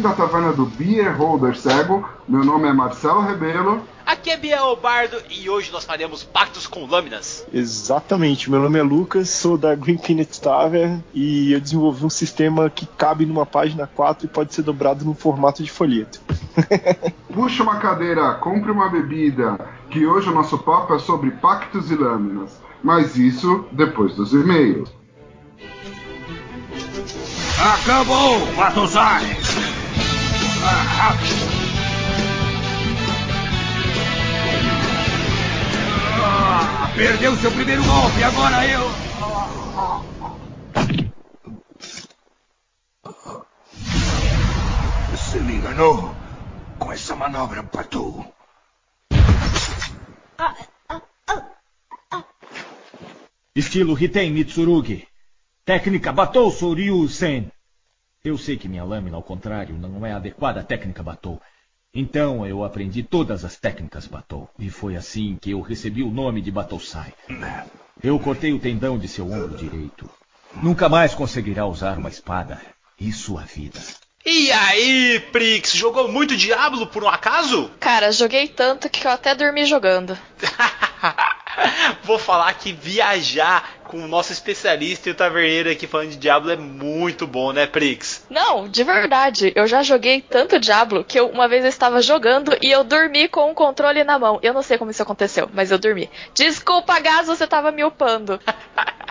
bem-vindo à taverna do Beer Holder Cego. Meu nome é Marcelo Rebelo. Aqui é Biel Bardo e hoje nós faremos pactos com lâminas. Exatamente, meu nome é Lucas, sou da Green Peanut Tavern e eu desenvolvi um sistema que cabe numa página 4 e pode ser dobrado no formato de folheto. Puxa uma cadeira, compre uma bebida, que hoje o nosso papo é sobre pactos e lâminas. Mas isso depois dos e-mails. Acabou, Matosai! Ah, perdeu seu primeiro golpe, agora eu. Você me enganou com essa manobra, Patu. Estilo Hiten Mitsurugi. Técnica Batou Soryu Sen. Eu sei que minha lâmina, ao contrário, não é adequada à técnica Batou. Então eu aprendi todas as técnicas Batou. E foi assim que eu recebi o nome de Batosai. Eu cortei o tendão de seu ombro direito. Nunca mais conseguirá usar uma espada e sua vida. E aí, Prix, jogou muito Diablo por um acaso? Cara, joguei tanto que eu até dormi jogando. Vou falar que viajar com o nosso especialista e o taverneiro aqui falando de Diablo é muito bom, né, Prix? Não, de verdade. Eu já joguei tanto Diablo que eu, uma vez eu estava jogando e eu dormi com o controle na mão. Eu não sei como isso aconteceu, mas eu dormi. Desculpa, Gás, você estava me upando.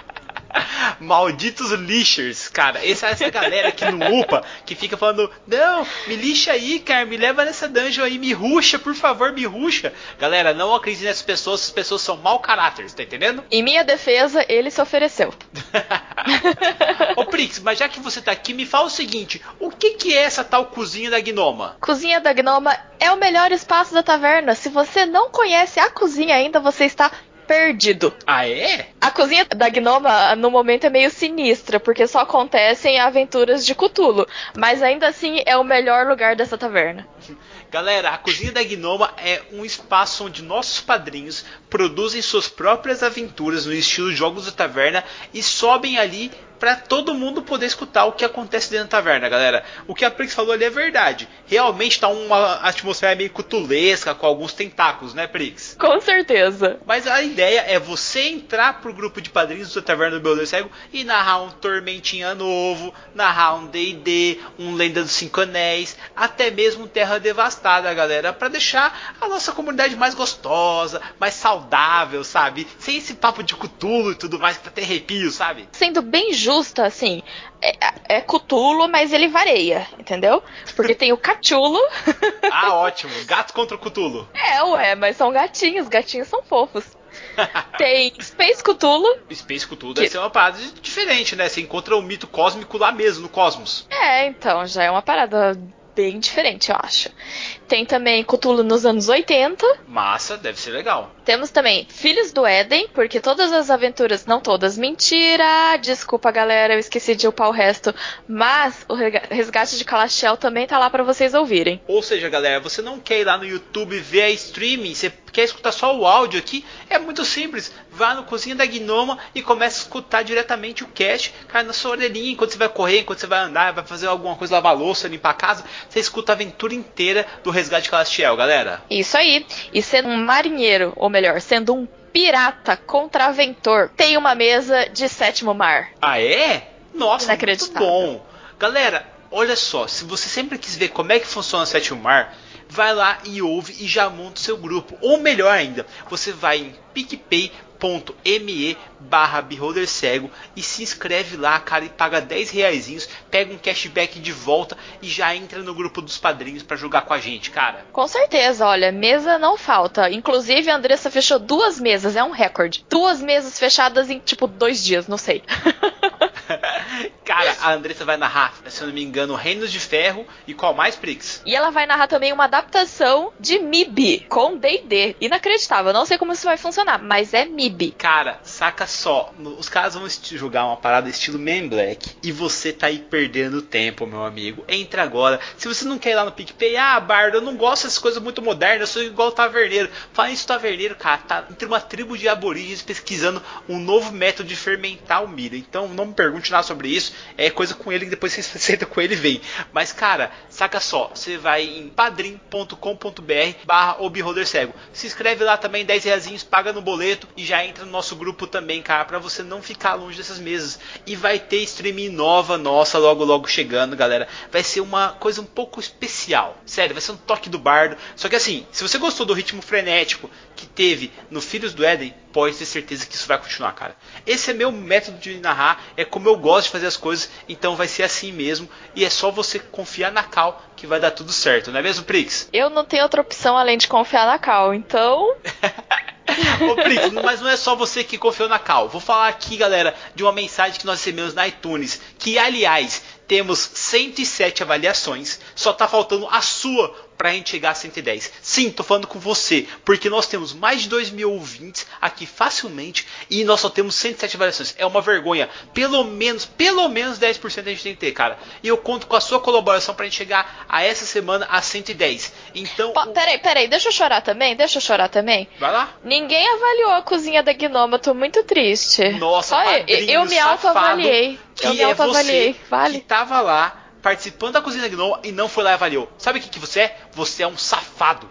Malditos lixers, cara. Essa, essa galera que não upa, que fica falando, não, me lixa aí, cara, me leva nessa dungeon aí, me ruxa, por favor, me ruxa. Galera, não acredite nessas pessoas, essas pessoas são mau caráter, tá entendendo? Em minha defesa, ele se ofereceu. Ô Prix, mas já que você tá aqui, me fala o seguinte: o que, que é essa tal cozinha da Gnoma? Cozinha da Gnoma é o melhor espaço da taverna. Se você não conhece a cozinha ainda, você está perdido. Ah, é? A cozinha da Gnoma, no momento, é meio sinistra, porque só acontecem aventuras de Cutulo. Mas ainda assim é o melhor lugar dessa taverna. Galera, a Cozinha da Gnoma é um espaço onde nossos padrinhos produzem suas próprias aventuras no estilo Jogos da Taverna e sobem ali para todo mundo poder escutar o que acontece dentro da taverna, galera. O que a Prix falou ali é verdade. Realmente tá uma atmosfera meio cutulesca, com alguns tentáculos, né, Prix? Com certeza. Mas a ideia é você entrar pro grupo de padrinhos da Taverna do Beldor Cego e narrar um Tormentinha novo, narrar um D&D, um Lenda dos Cinco Anéis, até mesmo Terra Devastada, galera, para deixar a nossa comunidade mais gostosa, mais saudável, sabe? Sem esse papo de cutulo e tudo mais pra ter arrepio, sabe? Sendo bem justa, assim, é, é Cutulo, mas ele vareia, entendeu? Porque tem o Cachulo. ah, ótimo. Gato contra o Cutulo. É, ué, mas são gatinhos, gatinhos são fofos. Tem Space Cthulhu. Space Cthulhu que... deve ser uma parada diferente, né? Você encontra o mito cósmico lá mesmo, no cosmos. É, então, já é uma parada bem diferente, eu acho. Tem também Cthulhu nos anos 80. Massa, deve ser legal. Temos também Filhos do Éden, porque todas as aventuras, não todas, mentira! Desculpa, galera, eu esqueci de upar o resto. Mas o Resgate de Calastiel também tá lá para vocês ouvirem. Ou seja, galera, você não quer ir lá no YouTube ver a streaming, você quer escutar só o áudio aqui? É muito simples. Vá no Cozinha da Gnoma e comece a escutar diretamente o cast, cai na sua orelhinha, enquanto você vai correr, enquanto você vai andar, vai fazer alguma coisa, lavar louça, limpar a casa, você escuta a aventura inteira do Resgate de Calastiel, galera. Isso aí. E sendo um marinheiro, ou melhor, sendo um pirata contraventor, tem uma mesa de sétimo mar. Ah, é? Nossa, muito bom. Galera, olha só, se você sempre quis ver como é que funciona o sétimo mar, vai lá e ouve e já monta o seu grupo. Ou melhor ainda, você vai em PicPay me barra beholder cego e se inscreve lá, cara, e paga 10 reaisinhos, pega um cashback de volta e já entra no grupo dos padrinhos para jogar com a gente, cara. Com certeza, olha, mesa não falta. Inclusive, a Andressa fechou duas mesas, é um recorde. Duas mesas fechadas em, tipo, dois dias, não sei. Cara, a Andressa vai narrar, se eu não me engano, Reinos de Ferro e qual mais, Prix? E ela vai narrar também uma adaptação de MIB com D&D. Inacreditável, não sei como isso vai funcionar, mas é MIB. Cara, saca só, os caras vão jogar uma parada estilo Man Black e você tá aí perdendo tempo, meu amigo. Entra agora. Se você não quer ir lá no PicPay, ah, Bardo, eu não gosto dessas coisas muito modernas, eu sou igual o taverneiro. Fala isso, taverneiro, cara, tá entre uma tribo de aborígenes pesquisando um novo método de fermentar o milho. Então não me pergunte nada sobre isso. É coisa com ele que depois você senta com ele e vem. Mas, cara, saca só. Você vai em padrim.com.br barra cego. Se inscreve lá também, 10 reais, paga no boleto e já entra no nosso grupo também, para você não ficar longe dessas mesas. E vai ter streaming nova nossa logo logo chegando, galera. Vai ser uma coisa um pouco especial. Sério, vai ser um toque do bardo. Só que assim, se você gostou do ritmo frenético que teve no Filhos do Éden, pode ter certeza que isso vai continuar, cara. Esse é meu método de narrar, é como eu gosto de fazer as coisas, então vai ser assim mesmo. E é só você confiar na Cal que vai dar tudo certo, não é mesmo, Prix? Eu não tenho outra opção além de confiar na Cal, então. Ô, Prix, mas não é só você que confiou na Cal. Vou falar aqui, galera, de uma mensagem que nós recebemos na iTunes, que aliás temos 107 avaliações, só tá faltando a sua pra gente chegar a 110. Sim, tô falando com você, porque nós temos mais de 2 mil ouvintes aqui facilmente e nós só temos 107 avaliações. É uma vergonha. Pelo menos, pelo menos 10% a gente tem que ter, cara. E eu conto com a sua colaboração pra gente chegar a essa semana a 110. Então. Peraí, peraí, deixa eu chorar também? Deixa eu chorar também? Vai lá. Ninguém avaliou a cozinha da Gnoma, tô muito triste. Nossa, Só eu, eu me autoavaliei. Eu me é autoavaliei. Vale. Que tava lá participando da cozinha Gnome e não foi lá e avaliou. Sabe o que, que você é? Você é um safado.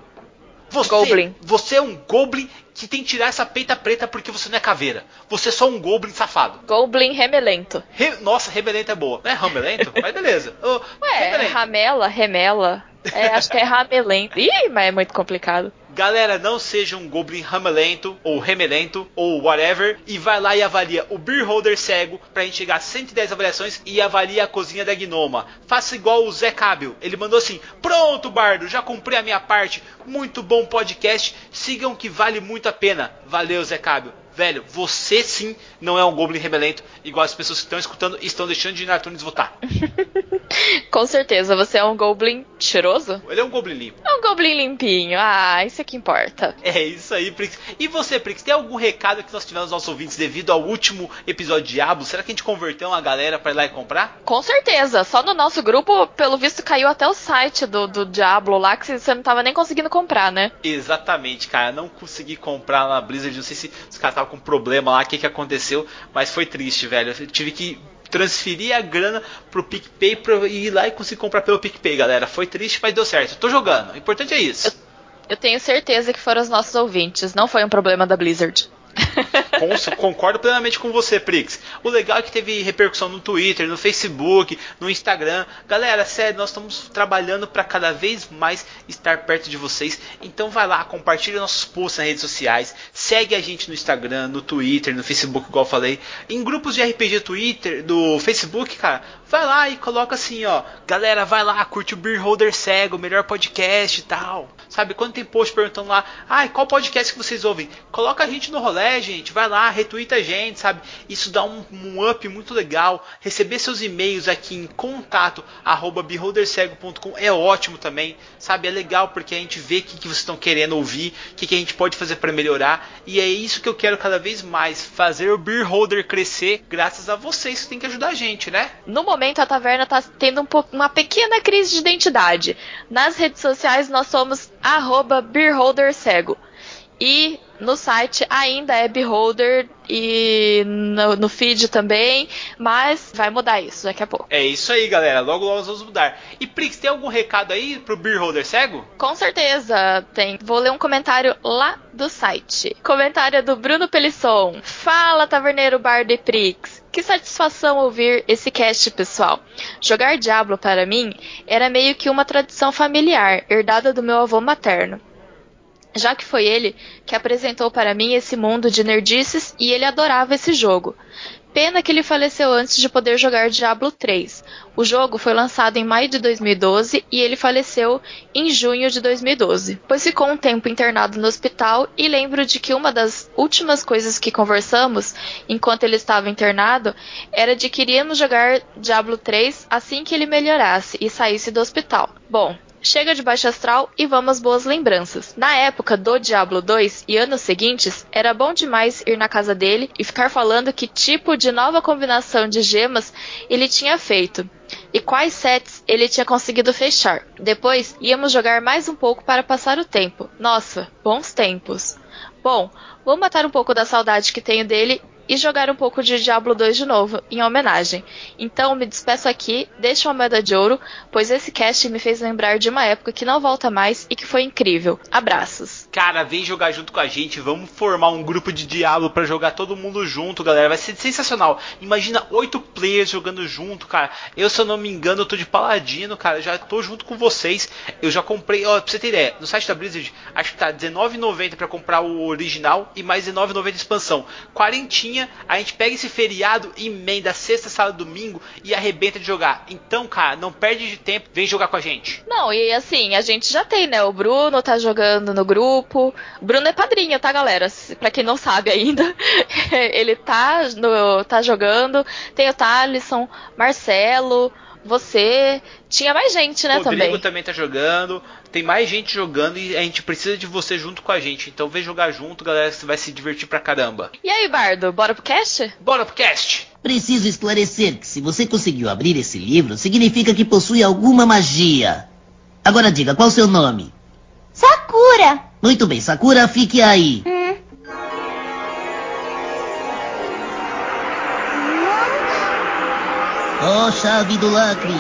Você, goblin. você é um goblin que tem que tirar essa peita preta porque você não é caveira. Você é só um goblin safado. Goblin remelento. Re, nossa, remelento é boa. Não é ramelento? Mas beleza. Oh, Ué, remelento. ramela, remela. É, acho que é ramelento. Ih, mas é muito complicado. Galera, não seja um Goblin ramelento, ou remelento, ou whatever, e vai lá e avalia o Beer Holder cego pra gente chegar a 110 avaliações e avalia a cozinha da Gnoma. Faça igual o Zé Cábio. Ele mandou assim: Pronto, Bardo, já cumpri a minha parte. Muito bom podcast. Sigam que vale muito a pena. Valeu, Zé Cábio velho, você sim não é um Goblin rebelento, igual as pessoas que estão escutando e estão deixando de ir na iTunes votar. Com certeza, você é um Goblin cheiroso? Ele é um Goblin limpo. É um Goblin limpinho. Ah, isso é que importa. É isso aí, Prix. E você, Prix, tem algum recado que nós tivemos aos nossos ouvintes devido ao último episódio de Diablo? Será que a gente converteu uma galera para ir lá e comprar? Com certeza. Só no nosso grupo, pelo visto, caiu até o site do, do Diablo lá, que você não tava nem conseguindo comprar, né? Exatamente, cara. Não consegui comprar na Blizzard. Não sei se os caras estavam com problema lá, o que, que aconteceu, mas foi triste, velho. Eu tive que transferir a grana pro PicPay pra ir lá e conseguir comprar pelo PicPay, galera. Foi triste, mas deu certo. Tô jogando. O importante é isso. Eu, eu tenho certeza que foram os nossos ouvintes. Não foi um problema da Blizzard. Concordo plenamente com você, Prix. O legal é que teve repercussão no Twitter, no Facebook, no Instagram. Galera, sério, nós estamos trabalhando para cada vez mais estar perto de vocês. Então vai lá, compartilha nossos posts nas redes sociais, segue a gente no Instagram, no Twitter, no Facebook, igual eu falei. Em grupos de RPG Twitter, do Facebook, cara, vai lá e coloca assim, ó. Galera, vai lá, curte o Beer Holder Cego, melhor podcast e tal. Sabe, quando tem post perguntando lá, ai, qual podcast que vocês ouvem? Coloca a gente no rolê, gente. Vai lá, retuita a gente, sabe? Isso dá um, um up muito legal. Receber seus e-mails aqui em contato arroba beholdercego.com é ótimo também, sabe? É legal porque a gente vê o que, que vocês estão querendo ouvir, o que, que a gente pode fazer para melhorar. E é isso que eu quero cada vez mais, fazer o Beholder crescer graças a vocês que tem que ajudar a gente, né? No momento a taverna tá tendo um uma pequena crise de identidade. Nas redes sociais nós somos arroba beholdercego. E no site ainda é Beholder e no, no, feed também, mas vai mudar isso daqui a pouco. É isso aí, galera. Logo, logo nós vamos mudar. E Prix, tem algum recado aí pro Beholder cego? Com certeza tem. Vou ler um comentário lá do site. Comentário do Bruno Pelisson. Fala, Taverneiro Bardo e Prix. Que satisfação ouvir esse cast, pessoal. Jogar Diablo para mim era meio que uma tradição familiar, herdada do meu avô materno já que foi ele que apresentou para mim esse mundo de nerdices e ele adorava esse jogo. Pena que ele faleceu antes de poder jogar Diablo 3. O jogo foi lançado em maio de 2012 e ele faleceu em junho de 2012, pois ficou um tempo internado no hospital e lembro de que uma das últimas coisas que conversamos enquanto ele estava internado era de que iríamos jogar Diablo 3 assim que ele melhorasse e saísse do hospital. Bom, Chega de baixo astral e vamos às boas lembranças. Na época do Diablo 2 e anos seguintes, era bom demais ir na casa dele e ficar falando que tipo de nova combinação de gemas ele tinha feito e quais sets ele tinha conseguido fechar. Depois íamos jogar mais um pouco para passar o tempo. Nossa, bons tempos. Bom, vou matar um pouco da saudade que tenho dele e jogar um pouco de Diablo 2 de novo, em homenagem. Então me despeço aqui, deixo a moeda de ouro, pois esse cast me fez lembrar de uma época que não volta mais e que foi incrível. Abraços. Cara, vem jogar junto com a gente, vamos formar um grupo de Diablo para jogar todo mundo junto, galera. Vai ser sensacional. Imagina oito players jogando junto, cara. Eu, se eu não me engano, eu tô de paladino, cara. Já tô junto com vocês. Eu já comprei, ó, pra você ter ideia, no site da Blizzard, acho que tá R$19,90 para comprar o original e mais R$19,90 de expansão. Quarentinha, a gente pega esse feriado, emenda sexta, sábado, domingo e arrebenta de jogar. Então, cara, não perde de tempo, vem jogar com a gente. Não, e assim, a gente já tem, né? O Bruno tá jogando no grupo. O Bruno é padrinho, tá, galera? Pra quem não sabe ainda, ele tá, no, tá jogando. Tem o Thalisson, Marcelo, você. Tinha mais gente, né, Rodrigo também. também tá jogando. Tem mais gente jogando e a gente precisa de você junto com a gente. Então vem jogar junto, galera, você vai se divertir pra caramba. E aí, Bardo, bora pro cast? Bora pro cast! Preciso esclarecer que se você conseguiu abrir esse livro, significa que possui alguma magia. Agora diga, qual o seu nome? Sakura! Muito bem, Sakura, fique aí. Hum. Oh, chave do lacre.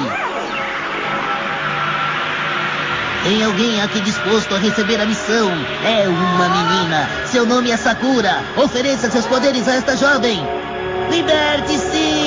Tem alguém aqui disposto a receber a missão? É uma menina. Seu nome é Sakura. Ofereça seus poderes a esta jovem. Liberte-se!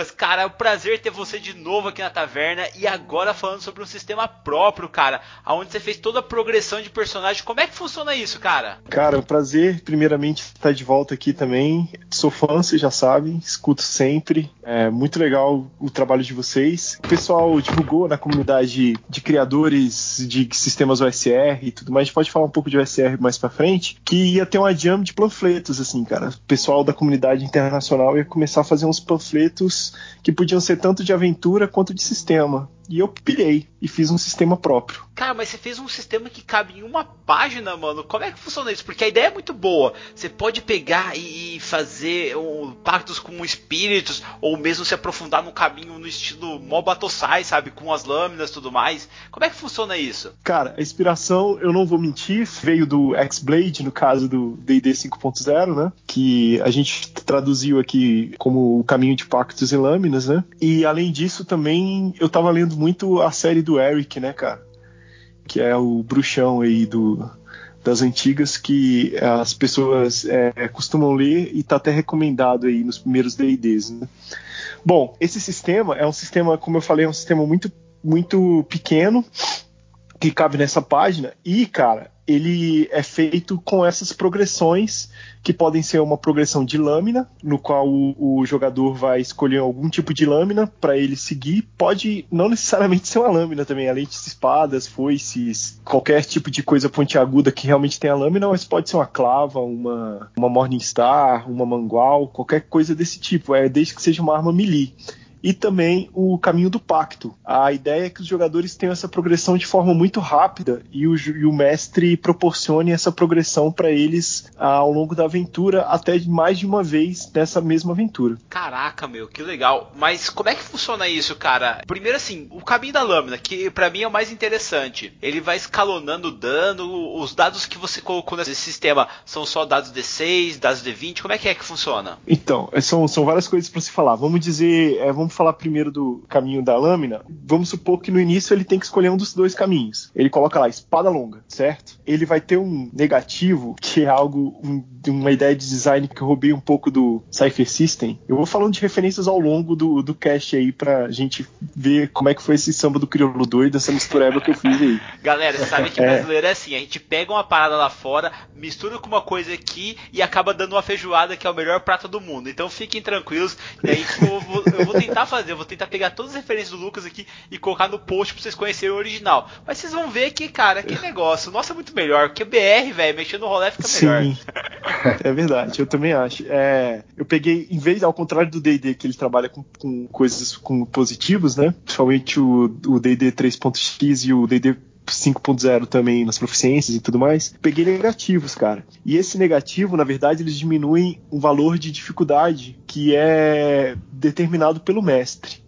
Lucas, cara, é um prazer ter você de novo aqui na taverna e agora falando sobre um sistema próprio, cara, aonde você fez toda a progressão de personagem. Como é que funciona isso, cara? Cara, é um prazer, primeiramente, estar de volta aqui também. Sou fã, vocês já sabem, escuto sempre. É muito legal o trabalho de vocês. O pessoal divulgou na comunidade de criadores de sistemas OSR e tudo mais. A gente pode falar um pouco de OSR mais pra frente, que ia ter uma jam de panfletos, assim, cara. O pessoal da comunidade internacional ia começar a fazer uns panfletos que podiam ser tanto de aventura quanto de sistema. E eu pilhei e fiz um sistema próprio. Cara, mas você fez um sistema que cabe em uma página, mano. Como é que funciona isso? Porque a ideia é muito boa. Você pode pegar e fazer um, pactos com espíritos, ou mesmo se aprofundar no caminho no estilo Mobatossai, sabe? Com as lâminas e tudo mais. Como é que funciona isso? Cara, a inspiração, eu não vou mentir, veio do X-Blade, no caso do D&D 5.0, né? Que a gente traduziu aqui como o caminho de pactos e lâminas, né? E além disso, também eu tava lendo muito a série do Eric, né, cara? Que é o bruxão aí do, das antigas que as pessoas é, costumam ler e tá até recomendado aí nos primeiros D&Ds, né? Bom, esse sistema é um sistema, como eu falei, é um sistema muito, muito pequeno que cabe nessa página. E, cara, ele é feito com essas progressões que podem ser uma progressão de lâmina, no qual o, o jogador vai escolher algum tipo de lâmina para ele seguir. Pode não necessariamente ser uma lâmina também, além de espadas, foices, qualquer tipo de coisa pontiaguda que realmente tenha lâmina, mas pode ser uma clava, uma, uma Morningstar, uma mangual, qualquer coisa desse tipo, é desde que seja uma arma melee e também o caminho do pacto. A ideia é que os jogadores tenham essa progressão de forma muito rápida e o, e o mestre proporcione essa progressão para eles ah, ao longo da aventura, até mais de uma vez nessa mesma aventura. Caraca, meu, que legal. Mas como é que funciona isso, cara? Primeiro assim, o caminho da lâmina, que para mim é o mais interessante. Ele vai escalonando o dano, os dados que você colocou nesse sistema são só dados D6, dados D20, como é que é que funciona? Então, são, são várias coisas para se falar. Vamos dizer, é, vamos falar primeiro do caminho da lâmina. Vamos supor que no início ele tem que escolher um dos dois caminhos. Ele coloca lá espada longa, certo? Ele vai ter um negativo, que é algo, um, uma ideia de design que eu roubei um pouco do Cypher System. Eu vou falando de referências ao longo do, do cast aí pra gente ver como é que foi esse samba do crioulo doido, essa mistureba que eu fiz aí. Galera, você sabe que brasileiro é assim, a gente pega uma parada lá fora, mistura com uma coisa aqui e acaba dando uma feijoada que é o melhor prato do mundo. Então fiquem tranquilos, e aí eu vou, eu vou tentar fazer, eu vou tentar pegar todas as referências do Lucas aqui e colocar no post pra vocês conhecerem o original. Mas vocês vão ver que, cara, que negócio. Nossa, é muito melhor, porque o BR, velho, mexendo no rolê fica melhor. Sim, é verdade, eu também acho. É, eu peguei, em vez, ao contrário do D&D, que ele trabalha com, com coisas com positivos, né? Principalmente o D&D 3.x e o D&D 5.0 também nas proficiências e tudo mais, peguei negativos, cara. E esse negativo, na verdade, eles diminuem o valor de dificuldade que é determinado pelo mestre.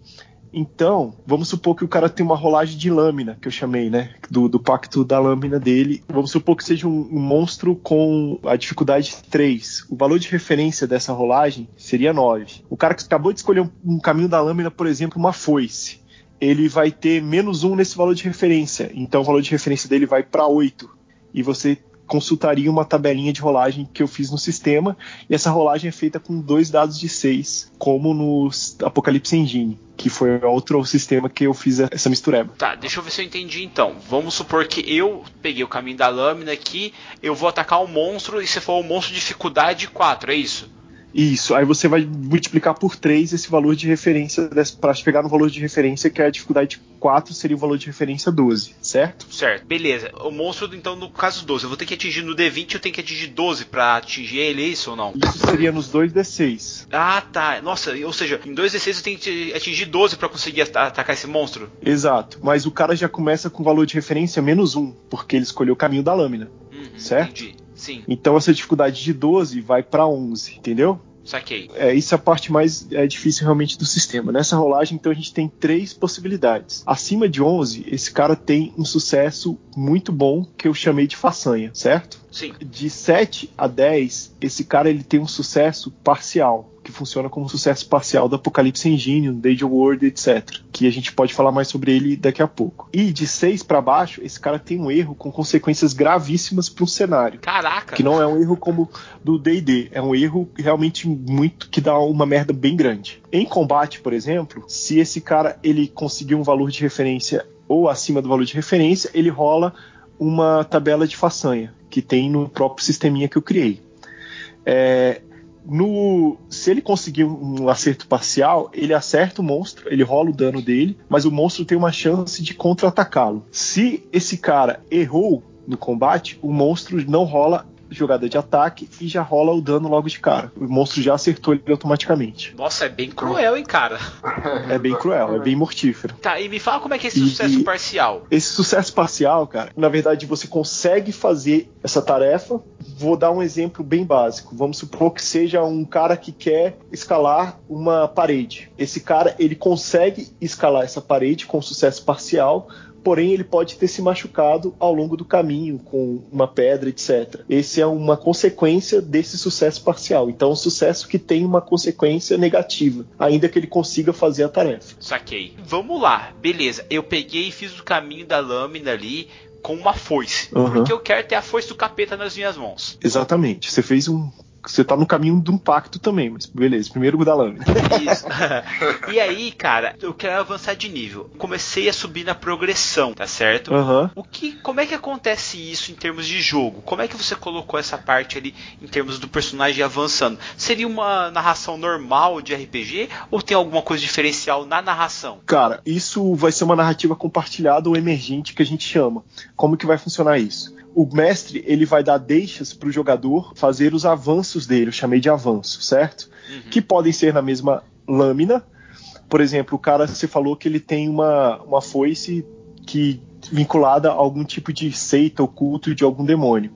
Então, vamos supor que o cara tem uma rolagem de lâmina, que eu chamei, né? Do, do pacto da lâmina dele. Vamos supor que seja um, um, monstro com a dificuldade 3. O valor de referência dessa rolagem seria 9. O cara que acabou de escolher um, um caminho da lâmina, por exemplo, uma foice. Ele vai ter menos 1 nesse valor de referência. Então o valor de referência dele vai para 8. E você consultaria uma tabelinha de rolagem que eu fiz no sistema, e essa rolagem é feita com dois dados de 6, como no Apocalipse Engine, que foi outro sistema que eu fiz essa mistureba. Tá, deixa eu ver se eu entendi então. Vamos supor que eu peguei o caminho da lâmina aqui, eu vou atacar um monstro e você for um monstro de dificuldade 4, é isso? Isso, aí você vai multiplicar por 3 esse valor de referência para chegar no valor de referência que é a dificuldade 4 seria o valor de referência 12, certo? Certo, beleza. O monstro, então, no caso 12, eu vou ter que atingir no D20 eu tenho que atingir 12 para atingir ele, é isso ou não? Isso seria nos 2D6. Ah, tá. Nossa, ou seja, em 2D6 eu tenho que atingir 12 para conseguir atacar esse monstro? Exato, mas o cara já começa com valor de referência menos 1, porque ele escolheu o caminho da lâmina, uhum, certo? Entendi. Sim. Então essa dificuldade de 12 vai para 11, entendeu? Saquei. É, isso é a parte mais é, difícil realmente do sistema. Nessa rolagem, então, a gente tem três possibilidades. Acima de 11, esse cara tem um sucesso muito bom que eu chamei de façanha, certo? Sim. De 7 a 10, esse cara ele tem um sucesso parcial que funciona como sucesso parcial do Apocalipse Engine, do Age of World, etc. Que a gente pode falar mais sobre ele daqui a pouco. E de 6 para baixo, esse cara tem um erro com consequências gravíssimas para um cenário. Caraca! Que não é um erro como do D&D, é um erro realmente muito que dá uma merda bem grande. Em combate, por exemplo, se esse cara ele conseguir um valor de referência ou acima do valor de referência, ele rola uma tabela de façanha que tem no próprio sisteminha que eu criei. É, no, se ele conseguir um acerto parcial, ele acerta o monstro, ele rola o dano dele, mas o monstro tem uma chance de contra-atacá-lo. Se esse cara errou no combate, o monstro não rola jogada de ataque e já rola o dano logo de cara. O monstro já acertou ele automaticamente. Nossa, é bem cruel, hein, cara? É bem cruel, é bem mortífero. Tá, e me fala como é que é esse e, sucesso e parcial. Esse sucesso parcial, cara, na verdade você consegue fazer essa tarefa. Vou dar um exemplo bem básico. Vamos supor que seja um cara que quer escalar uma parede. Esse cara, ele consegue escalar essa parede com sucesso parcial, porém ele pode ter se machucado ao longo do caminho com uma pedra, etc. Esse é uma consequência desse sucesso parcial. Então, um sucesso que tem uma consequência negativa, ainda que ele consiga fazer a tarefa. Saquei. Vamos lá, beleza. Eu peguei e fiz o caminho da lâmina ali com uma foice. Uhum. Porque eu quero ter a foice do capeta nas minhas mãos. Exatamente. Você fez um você tá no caminho de um pacto também, mas beleza, primeiro o da lâmina. Isso. e aí, cara, eu quero avançar de nível. Comecei a subir na progressão, tá certo? Uhum. O que, como é que acontece isso em termos de jogo? Como é que você colocou essa parte ali em termos do personagem avançando? Seria uma narração normal de RPG ou tem alguma coisa diferencial na narração? Cara, isso vai ser uma narrativa compartilhada ou emergente que a gente chama. Como que vai funcionar isso? O mestre ele vai dar deixas para o jogador fazer os avanços dele, eu chamei de avanço, certo? Uhum. Que podem ser na mesma lâmina. Por exemplo, o cara você falou que ele tem uma, uma foice que vinculada a algum tipo de seita ou culto de algum demônio.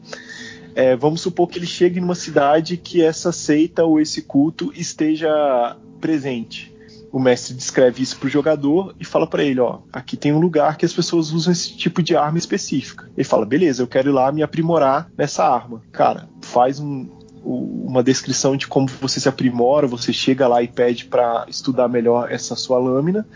É, vamos supor que ele chegue numa cidade que essa seita ou esse culto esteja presente o mestre descreve isso pro jogador e fala para ele, ó, aqui tem um lugar que as pessoas usam esse tipo de arma específica. Ele fala, beleza, eu quero ir lá me aprimorar nessa arma. Cara, faz um, uma descrição de como você se aprimora, você chega lá e pede para estudar melhor essa sua lâmina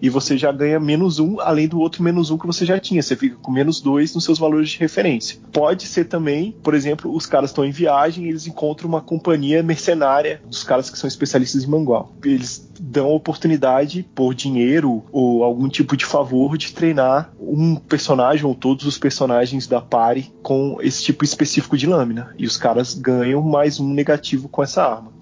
e você já ganha menos um, além do outro menos um que você já tinha. Você fica com menos dois nos seus valores de referência. Pode ser também, por exemplo, os caras estão em viagem e eles encontram uma companhia mercenária dos caras que são especialistas em mangual. Eles dão a oportunidade, por dinheiro ou algum tipo de favor, de treinar um personagem ou todos os personagens da party com esse tipo específico de lâmina. E os caras ganham mais um negativo com essa arma.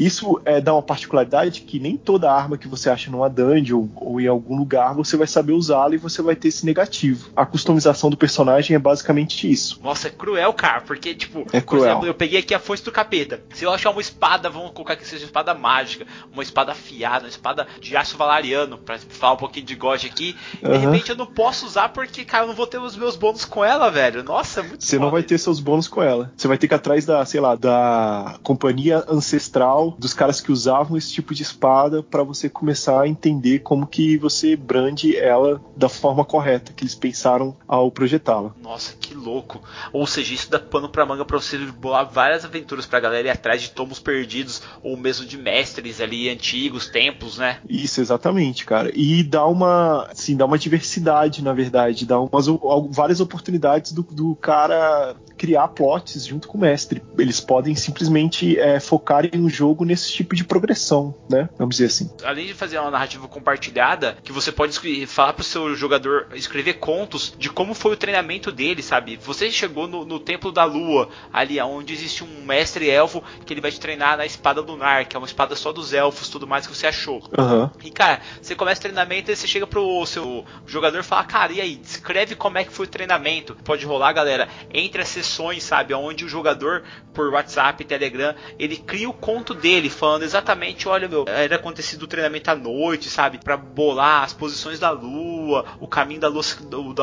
Isso é, dá uma particularidade que nem toda arma que você acha numa dungeon ou, em algum lugar você vai saber usá-la e você vai ter esse negativo. A customização do personagem é basicamente isso. Nossa, é cruel, cara, porque, tipo, é por exemplo, eu peguei aqui a foice do capeta. Se eu achar uma espada, vamos colocar que seja uma espada mágica, uma espada afiada, uma espada de aço valariano, pra falar um pouquinho de God aqui, uhum. de repente eu não posso usar porque, cara, eu não vou ter os meus bônus com ela, velho. Nossa, é muito Você não vai ter seus bônus com ela. Você vai ter que ir atrás da, sei lá, da companhia ancestral dos caras que usavam esse tipo de espada para você começar a entender como que você brande ela da forma correta que eles pensaram ao projetá-la. Nossa, que louco. Ou seja, isso dá pano pra manga pra você bolar várias aventuras pra galera ir atrás de tomos perdidos ou mesmo de mestres ali antigos, templos, né? Isso, exatamente, cara. E dá uma, assim, dá uma diversidade, na verdade, dá umas, várias oportunidades do, do cara criar plots junto com o mestre. Eles podem simplesmente é, focar em um jogo nesse tipo de progressão, né? Vamos dizer assim. Além de fazer uma narrativa compartilhada, que você pode falar pro seu jogador escrever contos de como foi o treinamento dele, sabe? Você chegou no, no Templo da Lua, ali onde existe um mestre elfo que ele vai te treinar na espada lunar, que é uma espada só dos elfos, tudo mais que você achou. Uhum. E cara, você começa o treinamento e você chega pro seu jogador e fala, cara, e aí, descreve como é que foi o treinamento. Pode rolar, galera, entre as sessões, sabe? Onde o jogador, por WhatsApp, Telegram, ele cria o conto dele, falando exatamente, olha, meu, era acontecido o treinamento à noite, sabe? para bolar as posições da lua, o caminho da lua,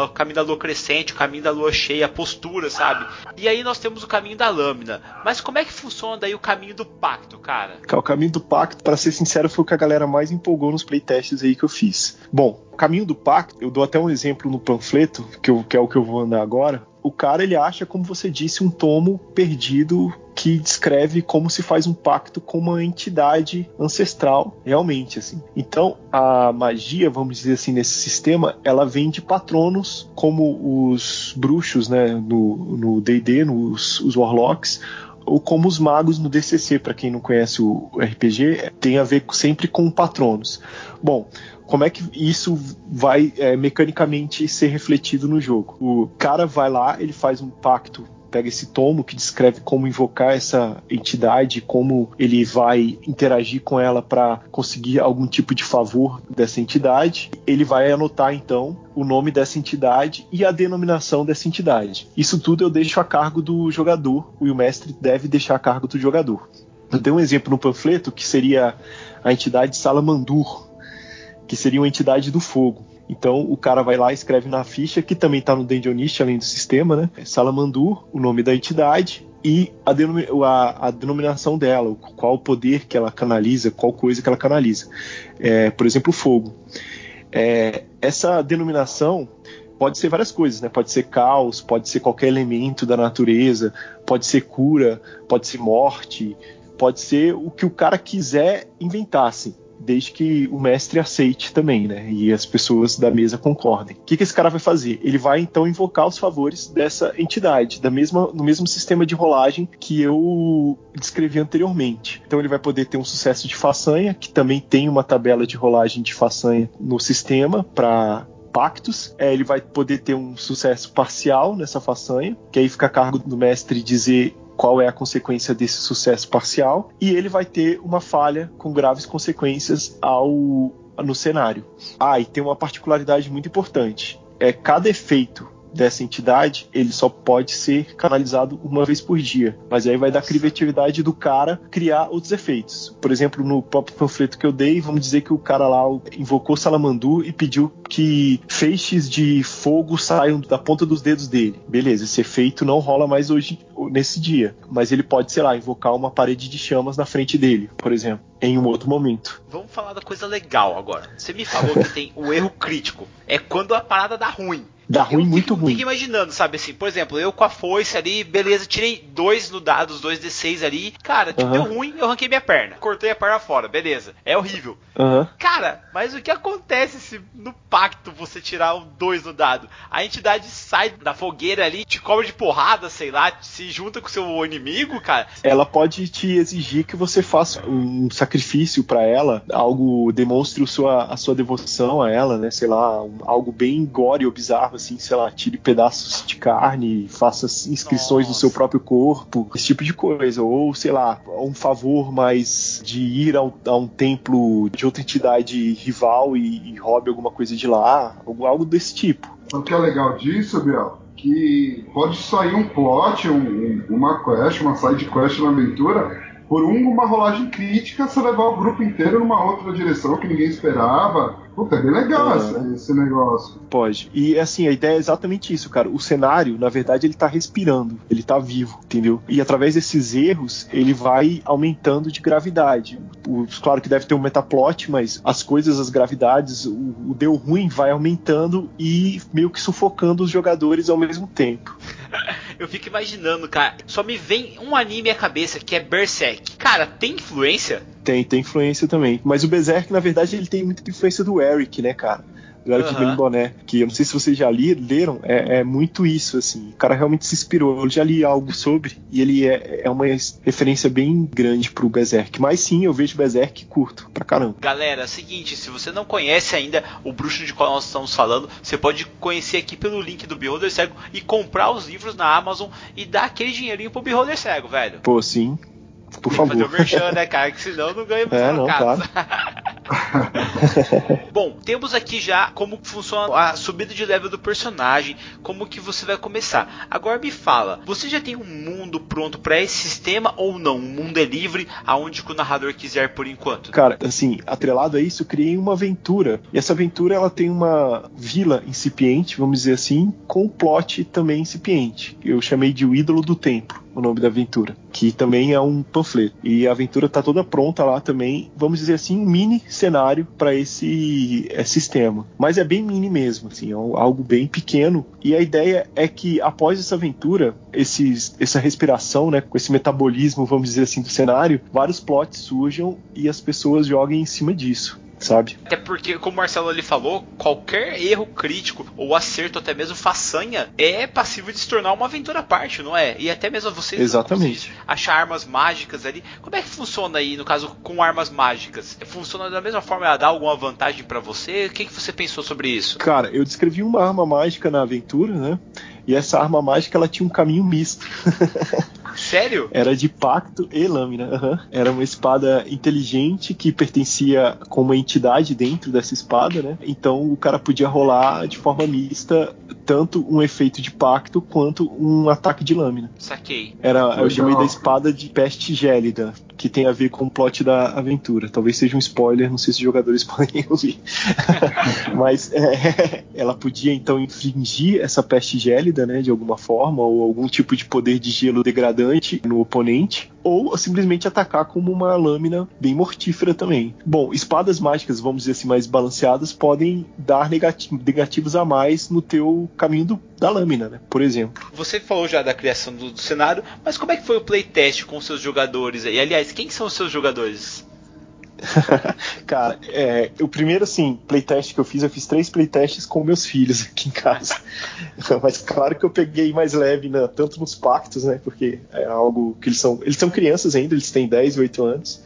o caminho da lua crescente, o caminho da lua cheia, a postura, sabe? E aí nós temos o caminho da lâmina. Mas como é que funciona daí o caminho do pacto, cara? O caminho do pacto, para ser sincero, foi o que a galera mais empolgou nos playtests aí que eu fiz. Bom, caminho do pacto, eu dou até um exemplo no panfleto, que, eu, que é o que eu vou andar agora o cara ele acha, como você disse, um tomo perdido que descreve como se faz um pacto com uma entidade ancestral, realmente assim. Então, a magia, vamos dizer assim, nesse sistema, ela vem de patronos como os bruxos, né, no D&D, nos os warlocks, ou como os magos no DCC, para quem não conhece o RPG, tem a ver sempre com patronos. Bom, como é que isso vai é, mecanicamente ser refletido no jogo? O cara vai lá, ele faz um pacto pega esse tomo que descreve como invocar essa entidade, como ele vai interagir com ela para conseguir algum tipo de favor dessa entidade. Ele vai anotar então o nome dessa entidade e a denominação dessa entidade. Isso tudo eu deixo a cargo do jogador, e o mestre deve deixar a cargo do jogador. Eu dei um exemplo no panfleto que seria a entidade Salamandur, que seria uma entidade do fogo. Então o cara vai lá e escreve na ficha, que também está no Dungeonist, além do sistema, né? É Salamandur, o nome da entidade e a, a, a, denominação dela, qual poder que ela canaliza, qual coisa que ela canaliza. É, por exemplo, fogo. É, essa denominação pode ser várias coisas, né? Pode ser caos, pode ser qualquer elemento da natureza, pode ser cura, pode ser morte, pode ser o que o cara quiser inventar, assim desde que o mestre aceite também, né? E as pessoas da mesa concordem. O que, que esse cara vai fazer? Ele vai então invocar os favores dessa entidade, da mesma, no mesmo sistema de rolagem que eu descrevi anteriormente. Então ele vai poder ter um sucesso de façanha, que também tem uma tabela de rolagem de façanha no sistema para pactos. É, ele vai poder ter um sucesso parcial nessa façanha, que aí fica a cargo do mestre dizer qual é a consequência desse sucesso parcial, e ele vai ter uma falha com graves consequências ao no cenário. Ah, e tem uma particularidade muito importante. É cada efeito dessa entidade, ele só pode ser canalizado uma vez por dia. Mas aí vai dar criatividade do cara criar outros efeitos. Por exemplo, no próprio panfleto que eu dei, vamos dizer que o cara lá invocou Salamandu e pediu que feixes de fogo saiam da ponta dos dedos dele. Beleza, esse efeito não rola mais hoje nesse dia. Mas ele pode, sei lá, invocar uma parede de chamas na frente dele, por exemplo, em um outro momento. Vamos falar da coisa legal agora. Você me falou que tem o erro crítico. É quando a parada dá ruim. Dá ruim, eu muito fico, ruim. Fico imaginando, sabe assim, por exemplo, eu com a foice ali, beleza, tirei dois no dado, os dois D6 ali. Cara, tipo, deu ruim, eu ranquei minha perna. Cortei a perna fora, beleza. É horrível. Cara, mas o que acontece se no pacto você tirar um 2 no dado. A entidade sai da fogueira ali, te cobra de porrada, sei lá, se junta com o seu inimigo, cara. Ela pode te exigir que você faça um sacrifício para ela, algo demonstre a sua, a sua devoção a ela, né? Sei lá, um, algo bem gore ou bizarro, assim, sei lá, tire pedaços de carne, faça inscrições Nossa. no seu próprio corpo, esse tipo de coisa. Ou, sei lá, um favor mais de ir a um, a um templo de outra entidade rival e, e roube alguma coisa de lá, algo desse tipo. O que é legal disso, Biel? Que pode sair um plot, um, uma quest, uma side quest na aventura por um, uma rolagem crítica, você levar o grupo inteiro numa outra direção que ninguém esperava. Puta, é bem legal é. esse, esse, negócio. Pode. E assim, a ideia é exatamente isso, cara. O cenário, na verdade, ele tá respirando, ele tá vivo, entendeu? E através desses erros, ele vai aumentando de gravidade. O, claro que deve ter um metaplot, mas as coisas, as gravidades, o, o deu ruim vai aumentando e meio que sufocando os jogadores ao mesmo tempo. Eu fico imaginando, cara. Só me vem um anime à cabeça que é Berserk. Cara, tem influência? Tem, tem influência também. Mas o Berserk, na verdade, ele tem muita influência do Eric, né, cara? Eric uhum. Boné, que eu não sei se vocês já li, leram, é, é, muito isso, assim. O cara realmente se inspirou. Eu já li algo sobre e ele é, é uma referência bem grande pro Berserk. Mas sim, eu vejo Berserk curto pra caramba. Galera, é o seguinte, se você não conhece ainda o bruxo de qual nós estamos falando, você pode conhecer aqui pelo link do Beholder Cego e comprar os livros na Amazon e dar aquele dinheirinho pro Beholder Cego, velho. Pô, sim. Por favor. fazer o merchan, né, cara? Que senão não ganha é, não, claro. Bom, temos aqui já como funciona a subida de level do personagem, como que você vai começar. Agora me fala, você já tem um mundo pronto para esse sistema ou não? O mundo é livre, aonde o narrador quiser por enquanto? Cara, assim, atrelado a isso, eu criei uma aventura. E essa aventura ela tem uma vila incipiente, vamos dizer assim, com um plot também incipiente. Eu chamei de o ídolo do templo o nome da aventura, que também é um panfleto. E a aventura está toda pronta lá também, vamos dizer assim, um mini cenário para esse é, sistema. Mas é bem mini mesmo, assim, é algo bem pequeno. E a ideia é que após essa aventura, esses, essa respiração, né, com esse metabolismo, vamos dizer assim, do cenário, vários plots surjam e as pessoas joguem em cima disso sabe? Até porque, como o Marcelo ali falou, qualquer erro crítico ou acerto, até mesmo façanha, é passível de se tornar uma aventura à parte, não é? E até mesmo você Exatamente. achar armas mágicas ali. Como é que funciona aí, no caso, com armas mágicas? Funciona da mesma forma, ela dá alguma vantagem para você? O que, que você pensou sobre isso? Cara, eu descrevi uma arma mágica na aventura, né? E essa arma mágica ela tinha um caminho misto. Sério? Era de pacto e lâmina. Uhum. Era uma espada inteligente que pertencia com uma entidade dentro dessa espada, né? Então o cara podia rolar de forma mista tanto um efeito de pacto quanto um ataque de lâmina. Saquei. Era, eu chamei da espada de peste gélida, que tem a ver com o plot da aventura. Talvez seja um spoiler, não sei se os jogadores podem ouvir. Mas é, ela podia então infligir essa peste gélida, né, de alguma forma, ou algum tipo de poder de gelo degradante no oponente, ou simplesmente atacar como uma lâmina bem mortífera também. Bom, espadas mágicas, vamos dizer assim, mais balanceadas, podem dar negativos a mais no teu caminho do, da lâmina, né? Por exemplo. Você falou já da criação do, do cenário, mas como é que foi o playtest com seus jogadores aí? Aliás, quem são os seus jogadores? Cara, é, o primeiro, assim, playtest que eu fiz, eu fiz três playtests com meus filhos aqui em casa. Mas claro que eu peguei mais leve, né, tanto nos pactos, né? Porque é algo que eles são. Eles são crianças ainda, eles têm 10, 8 anos.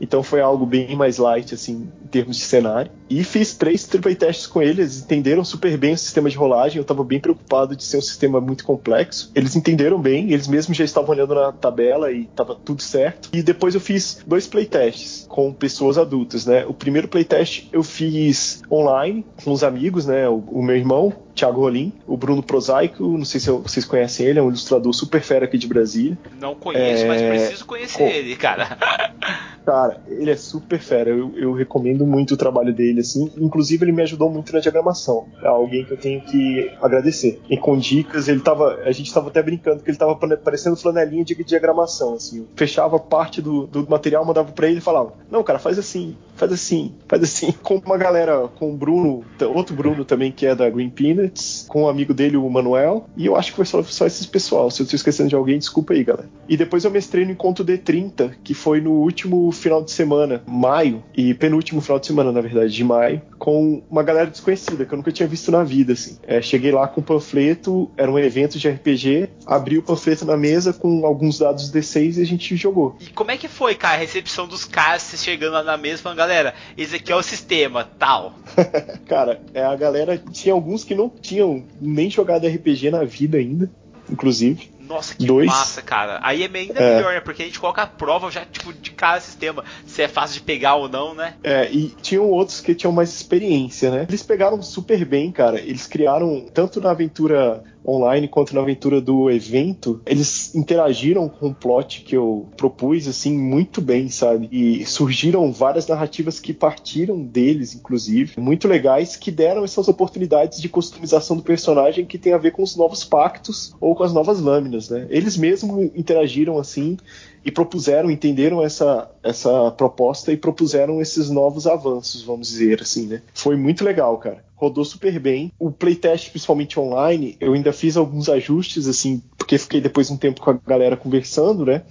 Então foi algo bem mais light, assim, em termos de cenário. E fiz três triple testes com eles, eles entenderam super bem o sistema de rolagem. Eu estava bem preocupado de ser um sistema muito complexo. Eles entenderam bem, eles mesmos já estavam olhando na tabela e estava tudo certo. E depois eu fiz dois playtests com pessoas adultas, né? O primeiro playtest eu fiz online com os amigos, né? O, o meu irmão, Thiago Rolim, o Bruno Prosaico, não sei se vocês conhecem ele, é um ilustrador super fera aqui de Brasília. Não conheço, é... mas preciso conhecer com... ele, cara. Cara, ele é super fera, eu, eu, recomendo muito o trabalho dele, assim. Inclusive, ele me ajudou muito na diagramação. É alguém que eu tenho que agradecer. E com dicas, ele tava. A gente tava até brincando que ele tava parecendo flanelinha de diagramação, assim. Eu fechava parte do, do material, mandava pra ele e falava: Não, cara, faz assim faz assim, faz assim. Com uma galera, com o Bruno, outro Bruno também que é da Green Peanuts, com um amigo dele, o Manuel, e eu acho que foi só, só esses pessoal. Se eu estou esquecendo de alguém, desculpa aí, galera. E depois eu mestrei no Encontro D30, que foi no último final de semana, maio, e penúltimo final de semana, na verdade, de maio, com uma galera desconhecida, que eu nunca tinha visto na vida, assim. É, cheguei lá com um panfleto, era um evento de RPG, abri o panfleto na mesa com alguns dados D6 e a gente jogou. E como é que foi, cara, a recepção dos caras chegando lá na mesa falando, galera, esse aqui é o sistema, tal? cara, é, a galera tinha alguns que não tinham nem jogado RPG na vida ainda, inclusive. Nossa, que Dois. massa, cara. Aí é ainda é. melhor, né? Porque a gente coloca a prova já, tipo, de cada sistema. Se é fácil de pegar ou não, né? É, e tinham outros que tinham mais experiência, né? Eles pegaram super bem, cara. Eles criaram, tanto na aventura online quanto na aventura do evento, eles interagiram com o plot que eu propus, assim, muito bem, sabe? E surgiram várias narrativas que partiram deles, inclusive, muito legais, que deram essas oportunidades de customização do personagem que tem a ver com os novos pactos ou com as novas lâminas, né? Eles mesmos interagiram assim e propuseram, entenderam essa, essa proposta e propuseram esses novos avanços, vamos dizer assim, né? Foi muito legal, cara. Rodou super bem. O playtest, principalmente online, eu ainda fiz alguns ajustes, assim, porque fiquei depois um tempo com a galera conversando, né?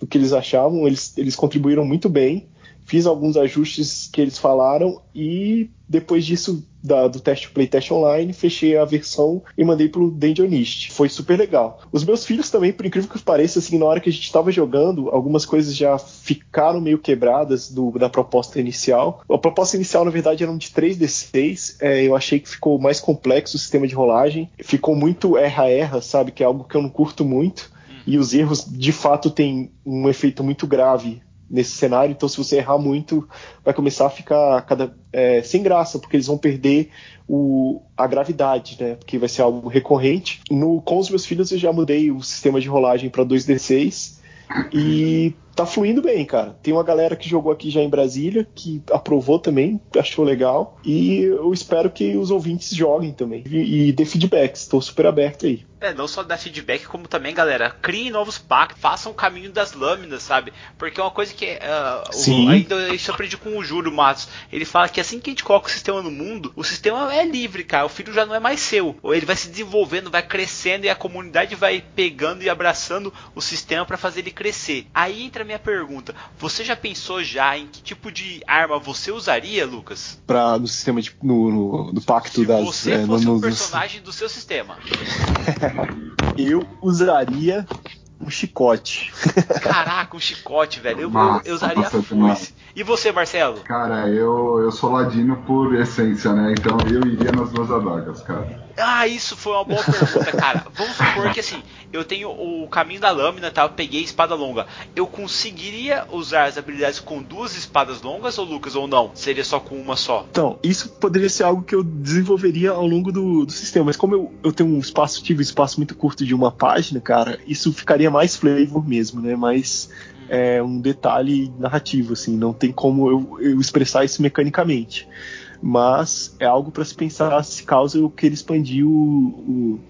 Do que eles achavam. Eles, eles contribuíram muito bem fiz alguns ajustes que eles falaram e depois disso da, do teste playtest online fechei a versão e mandei pro Dungeonist. Foi super legal. Os meus filhos também, por incrível que pareça, assim, na hora que a gente estava jogando, algumas coisas já ficaram meio quebradas do, da proposta inicial. A proposta inicial, na verdade, era de 3D6. É, eu achei que ficou mais complexo o sistema de rolagem. Ficou muito erra-erra, sabe? Que é algo que eu não curto muito. E os erros, de fato, têm um efeito muito grave nesse cenário. Então, se você errar muito, vai começar a ficar cada, é, sem graça, porque eles vão perder o, a gravidade, né? Porque vai ser algo recorrente. No, com os meus filhos, eu já mudei o sistema de rolagem para 2D6 e tá fluindo bem, cara. Tem uma galera que jogou aqui já em Brasília, que aprovou também, achou legal. E eu espero que os ouvintes joguem também. E, e dê feedbacks, estou super aberto aí. É, não só dar feedback, como também, galera, criem novos pactos, façam o caminho das lâminas, sabe? Porque é uma coisa que. Uh. O, ainda isso eu aprendi com o Júlio Matos. Ele fala que assim que a gente coloca o sistema no mundo, o sistema é livre, cara. O filho já não é mais seu. Ou ele vai se desenvolvendo, vai crescendo e a comunidade vai pegando e abraçando o sistema para fazer ele crescer. Aí entra a minha pergunta: você já pensou já em que tipo de arma você usaria, Lucas? Pra, no sistema de. no, no, no pacto Se das. você é, fosse no, um no- personagem do seu sistema. eu usaria um chicote. Caraca, um chicote, velho. Eu, eu, Massa, eu usaria a foice. E você, Marcelo? Cara, eu, eu sou ladino por essência, né? Então eu iria nas duas adagas, cara. Ah, isso foi uma boa pergunta, cara. Vamos supor que assim, eu tenho o caminho da lâmina, tá? Eu peguei a espada longa. Eu conseguiria usar as habilidades com duas espadas longas, ou Lucas, ou não? Seria só com uma só? Então, isso poderia ser algo que eu desenvolveria ao longo do, do sistema. Mas como eu, eu tenho um espaço, tive um espaço muito curto de uma página, cara, isso ficaria mais flavor mesmo, né? Mais é, um detalhe narrativo, assim. Não tem como eu, eu expressar isso mecanicamente. Mas é algo para se pensar se caso eu queira expandir o,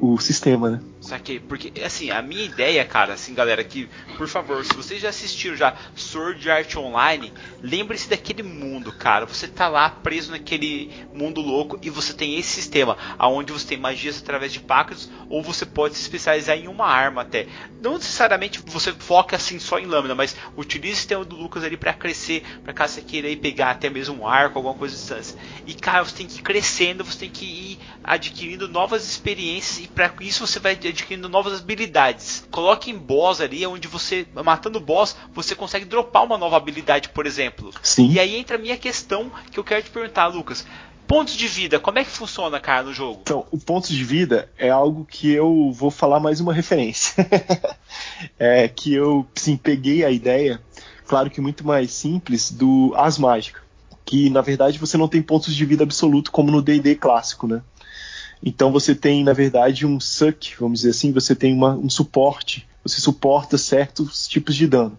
o, o sistema, né? Saquei, porque assim, a minha ideia, cara, assim, galera, que por favor, se vocês já assistiram já Sword Art Online, lembre-se daquele mundo, cara. Você tá lá preso naquele mundo louco e você tem esse sistema, aonde você tem magias através de pactos, ou você pode se especializar em uma arma até. Não necessariamente você foca assim só em lâmina, mas utilize o sistema do Lucas ali para crescer, para caso você queira ir pegar até mesmo um arco, alguma coisa distância. E cara, você tem que ir crescendo, você tem que ir adquirindo novas experiências e para isso você vai adquirindo novas habilidades. Coloque em boss ali, onde você, matando o boss, você consegue dropar uma nova habilidade, por exemplo. Sim. E aí entra a minha questão que eu quero te perguntar, Lucas. Pontos de vida, como é que funciona, cara, no jogo? Então, o ponto de vida é algo que eu vou falar mais uma referência. é que eu, sim, peguei a ideia, claro que muito mais simples, do As Mágica. Que, na verdade, você não tem pontos de vida absoluto como no D&D clássico, né? Então você tem, na verdade, um suck, vamos dizer assim, você tem uma, um suporte, você suporta certos tipos de dano.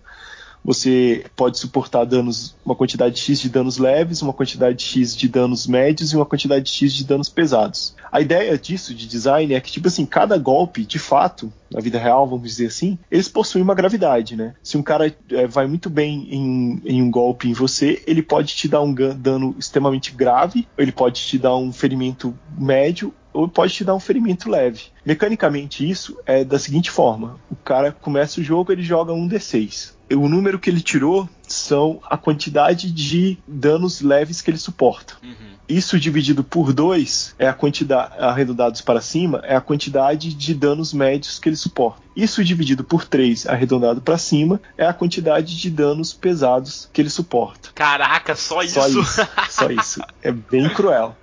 você pode suportar danos, uma quantidade X de danos leves, uma quantidade X de danos médios e uma quantidade X de danos pesados. A ideia disso, de design, é que, tipo assim, cada golpe, de fato, na vida real, vamos dizer assim, eles possuem uma gravidade, né? Se um cara é, vai muito bem em, em, um golpe em você, ele pode te dar um dano extremamente grave, ele pode te dar um ferimento médio, ou pode te dar um ferimento leve. Mecanicamente, isso é da seguinte forma: o cara começa o jogo, ele joga um D6 o número que ele tirou são a quantidade de danos leves que ele suporta. Uhum. Isso dividido por 2 é a quantidade, arredondados para cima, é a quantidade de danos médios que ele suporta. Isso dividido por 3, arredondado para cima, é a quantidade de danos pesados que ele suporta. Caraca, só isso? Só isso. Só isso. É bem cruel.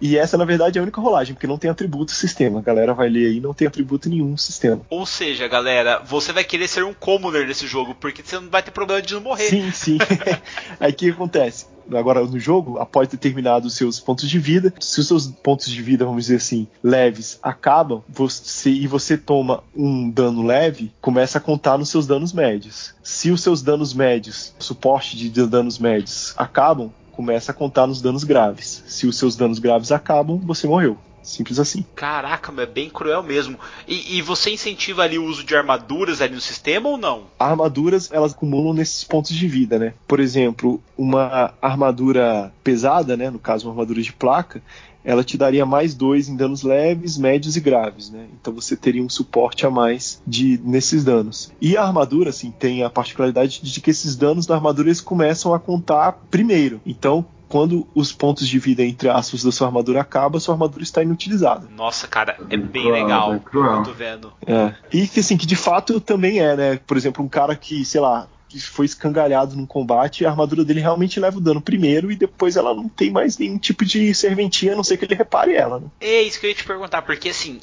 E essa, na verdade, é a única rolagem, porque não tem atributo sistema. A galera vai ler aí, não tem atributo nenhum sistema. Ou seja, galera, você vai querer ser um commoner nesse jogo, porque você não vai ter problema de não morrer. Sim, sim. aí o que acontece? agora no jogo, após ter terminado os seus pontos de vida, se os seus pontos de vida, vamos dizer assim, leves acabam, você, e você toma um dano leve, começa a contar nos seus danos médios. Se os seus danos médios, suporte de danos médios, acabam, começa a contar nos danos graves. Se os seus danos graves acabam, você morreu. Simples assim. Caraca, é bem cruel mesmo. E, e, você incentiva ali o uso de armaduras ali no sistema ou não? Armaduras, elas acumulam nesses pontos de vida, né? Por exemplo, uma armadura pesada, né? No caso, uma armadura de placa, ela te daria mais dois em danos leves, médios e graves, né? Então você teria um suporte a mais de nesses danos. E a armadura, assim, tem a particularidade de que esses danos da armadura eles começam a contar primeiro. Então, quando os pontos de vida, entre aspas, da sua armadura acabam, sua armadura está inutilizada. Nossa, cara, é bem cruel, legal. É eu tô vendo. É. E que assim, que de fato também é, né? Por exemplo, um cara que, sei lá, foi escangalhado num combate, a armadura dele realmente leva o dano primeiro e depois ela não tem mais nenhum tipo de serventia, a não ser que ele repare ela. Né? É isso que eu ia te perguntar, porque assim,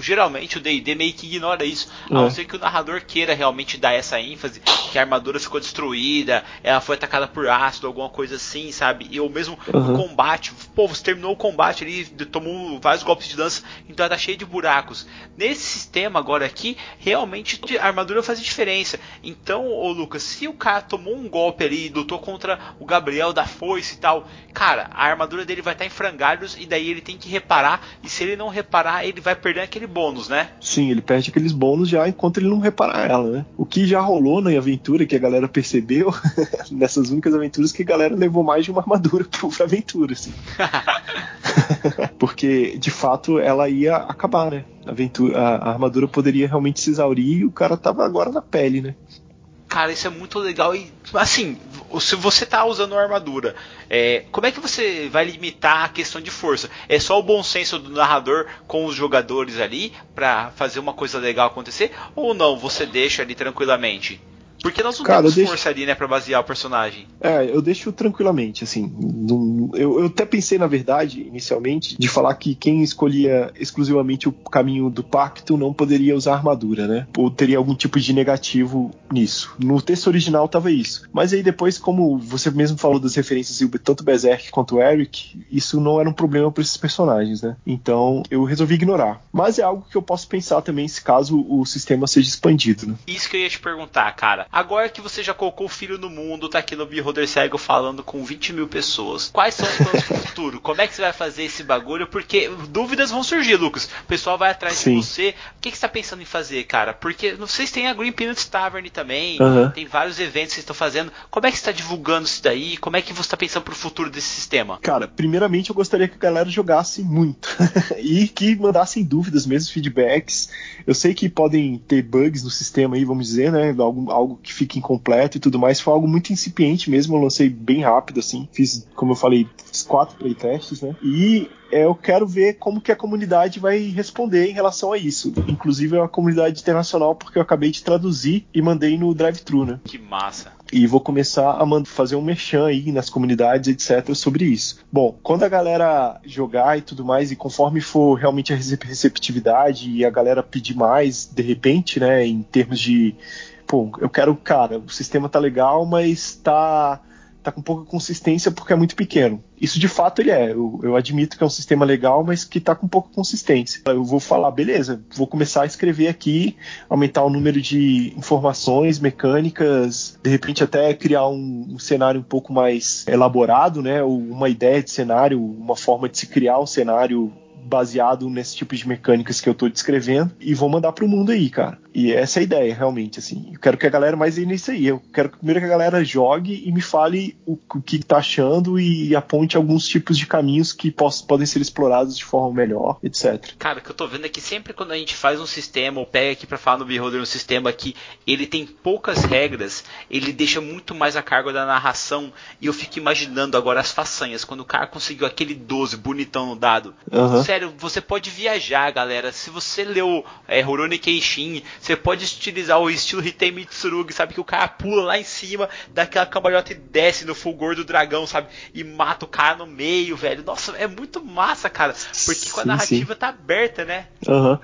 geralmente o D&D meio que ignora isso, a não é. ser que o narrador queira realmente dar essa ênfase, que a armadura ficou destruída, ela foi atacada por ácido, alguma coisa assim, sabe? E ou mesmo uhum. no combate, pô, você terminou o combate ali, tomou vários golpes de dança, então ela tá cheia de buracos. Nesse sistema agora aqui, realmente a armadura faz diferença. Então, ô Lucas, se o cara tomou um golpe ali e lutou contra o Gabriel da foice e tal, cara, a armadura dele vai estar em frangalhos e daí ele tem que reparar. E se ele não reparar, ele vai perder aquele bônus, né? Sim, ele perde aqueles bônus já enquanto ele não reparar ela, né? O que já rolou na aventura, que a galera percebeu, nessas únicas aventuras, que a galera levou mais de uma armadura pra aventura, assim. Porque, de fato, ela ia acabar, né? A, aventura, a, a armadura poderia realmente se exaurir e o cara tava agora na pele, né? Cara, isso é muito legal e assim, se você tá usando armadura, é, como é que você vai limitar a questão de força? É só o bom senso do narrador com os jogadores ali para fazer uma coisa legal acontecer ou não? Você deixa ali tranquilamente? Porque nós não Cara, temos deixo... força ali, né, pra basear o personagem. É, eu deixo tranquilamente, assim. Não... Eu, eu, até pensei, na verdade, inicialmente, de falar que quem escolhia exclusivamente o caminho do pacto não poderia usar armadura, né? Ou teria algum tipo de negativo nisso. No texto original tava isso. Mas aí depois, como você mesmo falou das referências, tanto Berserk quanto o Eric, isso não era um problema para esses personagens, né? Então eu resolvi ignorar. Mas é algo que eu posso pensar também se caso o sistema seja expandido, né? Isso que eu ia te perguntar, cara. Agora que você já colocou o filho no mundo, tá aqui no Beholder Cego falando com 20 mil pessoas. Quais são os planos pro futuro? Como é que você vai fazer esse bagulho? Porque dúvidas vão surgir, Lucas. O pessoal vai atrás Sim. de você. O que, que você tá pensando em fazer, cara? Porque vocês têm a Green Peanuts Tavern também. Uhum. Tem vários eventos que vocês estão fazendo. Como é que você tá divulgando isso daí? Como é que você tá pensando pro futuro desse sistema? Cara, primeiramente eu gostaria que a galera jogasse muito. e que mandassem dúvidas mesmo, feedbacks. Eu sei que podem ter bugs no sistema aí, vamos dizer, né? Algo, algo que fique incompleto e tudo mais. Foi algo muito incipiente mesmo, eu lancei bem rápido, assim. Fiz, como eu falei, quatro playtests, né? E é, eu quero ver como que a comunidade vai responder em relação a isso. Inclusive é uma comunidade internacional, porque eu acabei de traduzir e mandei no drive-thru, né? Que massa. E vou começar a fazer um merchan aí nas comunidades, etc., sobre isso. Bom, quando a galera jogar e tudo mais, e conforme for realmente a receptividade e a galera pedir mais, de repente, né, em termos de pô, eu quero, cara, o sistema tá legal, mas tá tá com pouca consistência porque é muito pequeno. Isso de fato ele é. Eu, eu, admito que é um sistema legal, mas que tá com pouca consistência. Eu vou falar, beleza, vou começar a escrever aqui, aumentar o número de informações mecânicas, de repente até criar um, um cenário um pouco mais elaborado, né? Ou uma ideia de cenário, uma forma de se criar um cenário baseado nesse tipo de mecânicas que eu tô descrevendo e vou mandar pro mundo aí, cara. E essa é a ideia, realmente, assim. Eu quero que a galera mais nisso aí. Eu quero primeiro que a galera jogue e me fale o, o que tá achando e aponte alguns tipos de caminhos que poss, podem ser explorados de forma melhor, etc. Cara, o que eu tô vendo é que sempre quando a gente faz um sistema ou pega aqui para falar no Beholder um sistema que ele tem poucas regras, ele deixa muito mais a cargo da narração e eu fico imaginando agora as façanhas, quando o cara conseguiu aquele 12 bonitão no dado. Uhum. Sério, você pode viajar, galera. Se você leu é, Rurouni Keishin, você pode utilizar o estilo Hitei Mitsurugi, sabe? Que o cara pula lá em cima, dá aquela cambalhota e desce no fulgor do dragão, sabe? E mata o cara no meio, velho. Nossa, é muito massa, cara. Porque sim, com a narrativa sim. tá aberta, né? Uhum.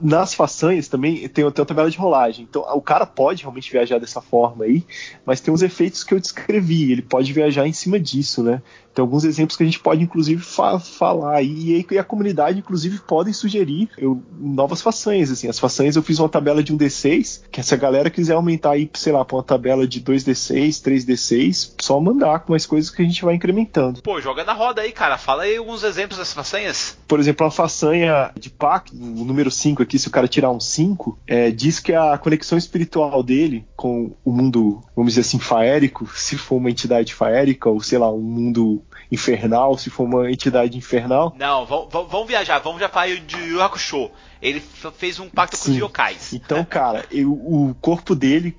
nas façanhas também tem, tem uma tabela de rolagem. Então o cara pode realmente viajar dessa forma aí, mas tem os efeitos que eu descrevi. Ele pode viajar em cima disso, né? Tem alguns exemplos que a gente pode, inclusive, fa falar. E, e, a comunidade, inclusive, podem sugerir eu, novas façanhas. Assim. As façanhas eu fiz uma tabela de 1D6, que se a galera quiser aumentar aí, sei lá, para uma tabela de 2D6, 3D6, só mandar com mais coisas que a gente vai incrementando. Pô, joga na roda aí, cara. Fala aí alguns exemplos dessas façanhas. Por exemplo, a façanha de Pac, o número 5 aqui, se o cara tirar um 5, é, diz que a conexão espiritual dele com o mundo, vamos dizer assim, faérico, se for uma entidade faérica, ou sei lá, um mundo infernal, se for uma entidade infernal. Não, vamos viajar, vamos já falar de Yu Hakusho. Ele fez um pacto Sim. com os yokais. Então, cara, eu, o corpo dele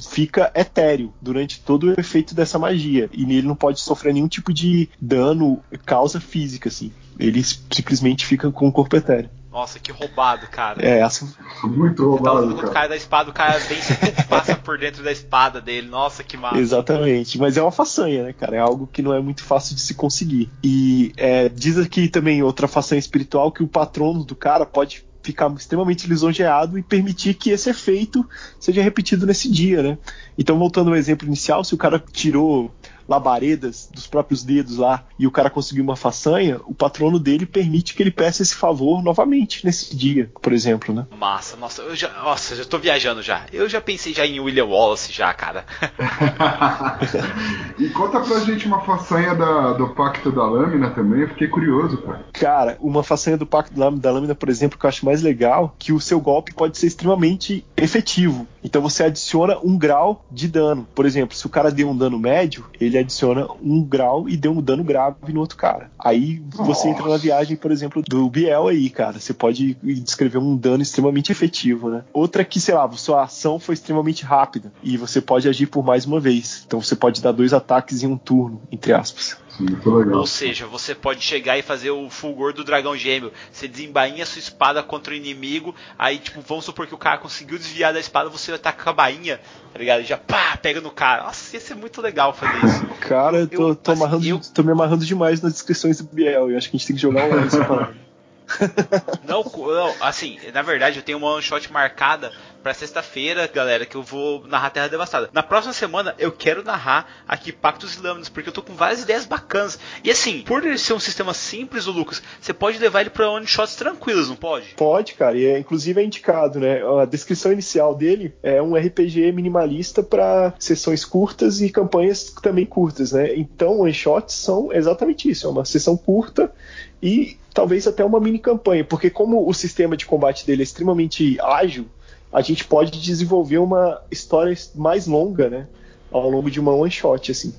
fica etéreo durante todo o efeito dessa magia. E nele não pode sofrer nenhum tipo de dano, causa física, assim. Ele simplesmente fica com o corpo etéreo. Nossa, que roubado, cara. É, essa... muito roubado. Você tá cara. o cara da espada, o cara vem e passa por dentro da espada dele. Nossa, que massa. Exatamente. Mas é uma façanha, né, cara? É algo que não é muito fácil de se conseguir. E é, diz aqui também outra façanha espiritual que o patrono do cara pode ficar extremamente lisonjeado e permitir que esse efeito seja repetido nesse dia, né? Então, voltando ao exemplo inicial, se o cara tirou labaredas dos próprios dedos lá e o cara conseguiu uma façanha, o patrono dele permite que ele peça esse favor novamente nesse dia, por exemplo, né? Massa, nossa, eu já, nossa, já tô viajando já. Eu já pensei já em William Wallace já, cara. e conta pra gente uma façanha da, do Pacto da Lâmina também, eu fiquei curioso, cara. Cara, uma façanha do Pacto da Lâmina, por exemplo, que eu acho mais legal, que o seu golpe pode ser extremamente efetivo. Então você adiciona um grau de dano. Por exemplo, se o cara deu um dano médio, ele adiciona um grau e deu um dano grave no outro cara. Aí você entra na viagem, por exemplo, do Biel aí, cara. Você pode descrever um dano extremamente efetivo, né? Outra que, sei lá, sua ação foi extremamente rápida e você pode agir por mais uma vez. Então você pode dar dois ataques em um turno, entre aspas. Legal. Ou seja, você pode chegar e fazer o fulgor do dragão gêmeo. Você desembainha sua espada contra o inimigo. Aí, tipo, vamos supor que o cara conseguiu desviar da espada, você ataca com a bainha, tá ligado? E já pá, pega no cara. Nossa, ia ser muito legal fazer isso. Cara, eu tô, tô, assim, amarrando, eu... tô me amarrando demais nas descrições do Biel. Eu acho que a gente tem que jogar um separado. não, não, assim, na verdade eu tenho uma one shot marcada para sexta-feira, galera, que eu vou narrar Terra Devastada. Na próxima semana eu quero narrar aqui Pactos e Lâminas, porque eu tô com várias ideias bacanas. E assim, por ele ser um sistema simples, o Lucas, você pode levar ele para one shots tranquilos, não pode? Pode, cara, e é, inclusive é indicado, né? A descrição inicial dele é um RPG minimalista para sessões curtas e campanhas também curtas, né? Então, one shots são exatamente isso, é uma sessão curta e talvez até uma mini campanha, porque como o sistema de combate dele é extremamente ágil, a gente pode desenvolver uma história mais longa, né? Ao longo de uma one shot, assim.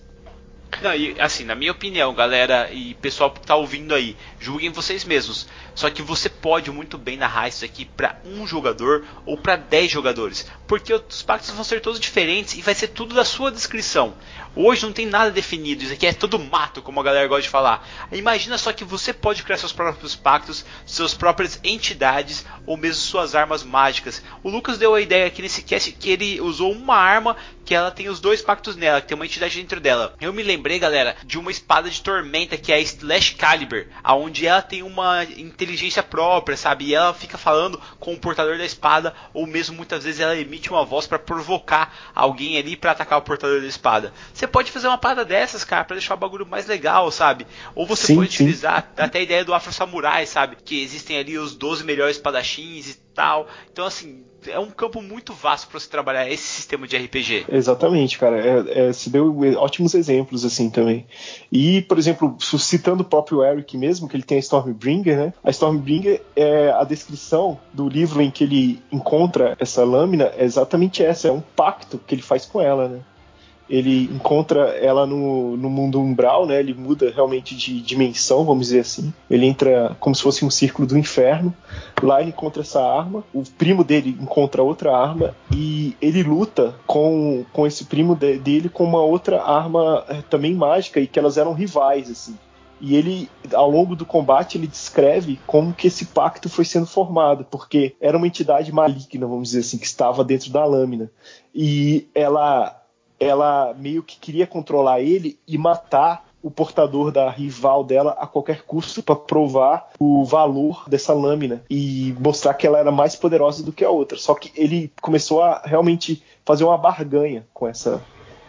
Não, e, assim, na minha opinião, galera e pessoal que tá ouvindo aí, julguem vocês mesmos. Só que você pode muito bem narrar isso aqui para um jogador ou para 10 jogadores, porque os pactos vão ser todos diferentes e vai ser tudo da sua descrição. Hoje não tem nada definido, isso aqui é tudo mato, como a galera gosta de falar. Imagina só que você pode criar seus próprios pactos, suas próprias entidades ou mesmo suas armas mágicas. O Lucas deu a ideia aqui nesse cast que ele usou uma arma que ela tem os dois pactos nela, que tem uma entidade dentro dela. Eu me lembrei, galera, de uma espada de tormenta que é Slash Caliber, aonde ela tem uma inteligência própria, sabe? E ela fica falando com o portador da espada, ou mesmo muitas vezes ela emite uma voz para provocar alguém ali para atacar o portador da espada. Pode fazer uma parada dessas, cara, para deixar o bagulho mais legal, sabe? Ou você sim, pode sim. utilizar até a ideia do Afro Samurai, sabe? Que existem ali os 12 melhores espadachins e tal. Então, assim, é um campo muito vasto para você trabalhar esse sistema de RPG. Exatamente, cara. É, é, se deu ótimos exemplos assim também. E, por exemplo, citando o próprio Eric mesmo, que ele tem a Stormbringer, né? A Stormbringer é a descrição do livro em que ele encontra essa lâmina é exatamente essa, é um pacto que ele faz com ela, né? Ele encontra ela no, no mundo umbral, né? Ele muda realmente de dimensão, vamos dizer assim. Ele entra como se fosse um círculo do inferno. Lá ele encontra essa arma. O primo dele encontra outra arma e ele luta com, com esse primo de, dele com uma outra arma é, também mágica e que elas eram rivais, assim. E ele, ao longo do combate, ele descreve como que esse pacto foi sendo formado, porque era uma entidade maligna, vamos dizer assim, que estava dentro da lâmina. E ela ela meio que queria controlar ele e matar o portador da rival dela a qualquer custo para provar o valor dessa lâmina e mostrar que ela era mais poderosa do que a outra. Só que ele começou a realmente fazer uma barganha com essa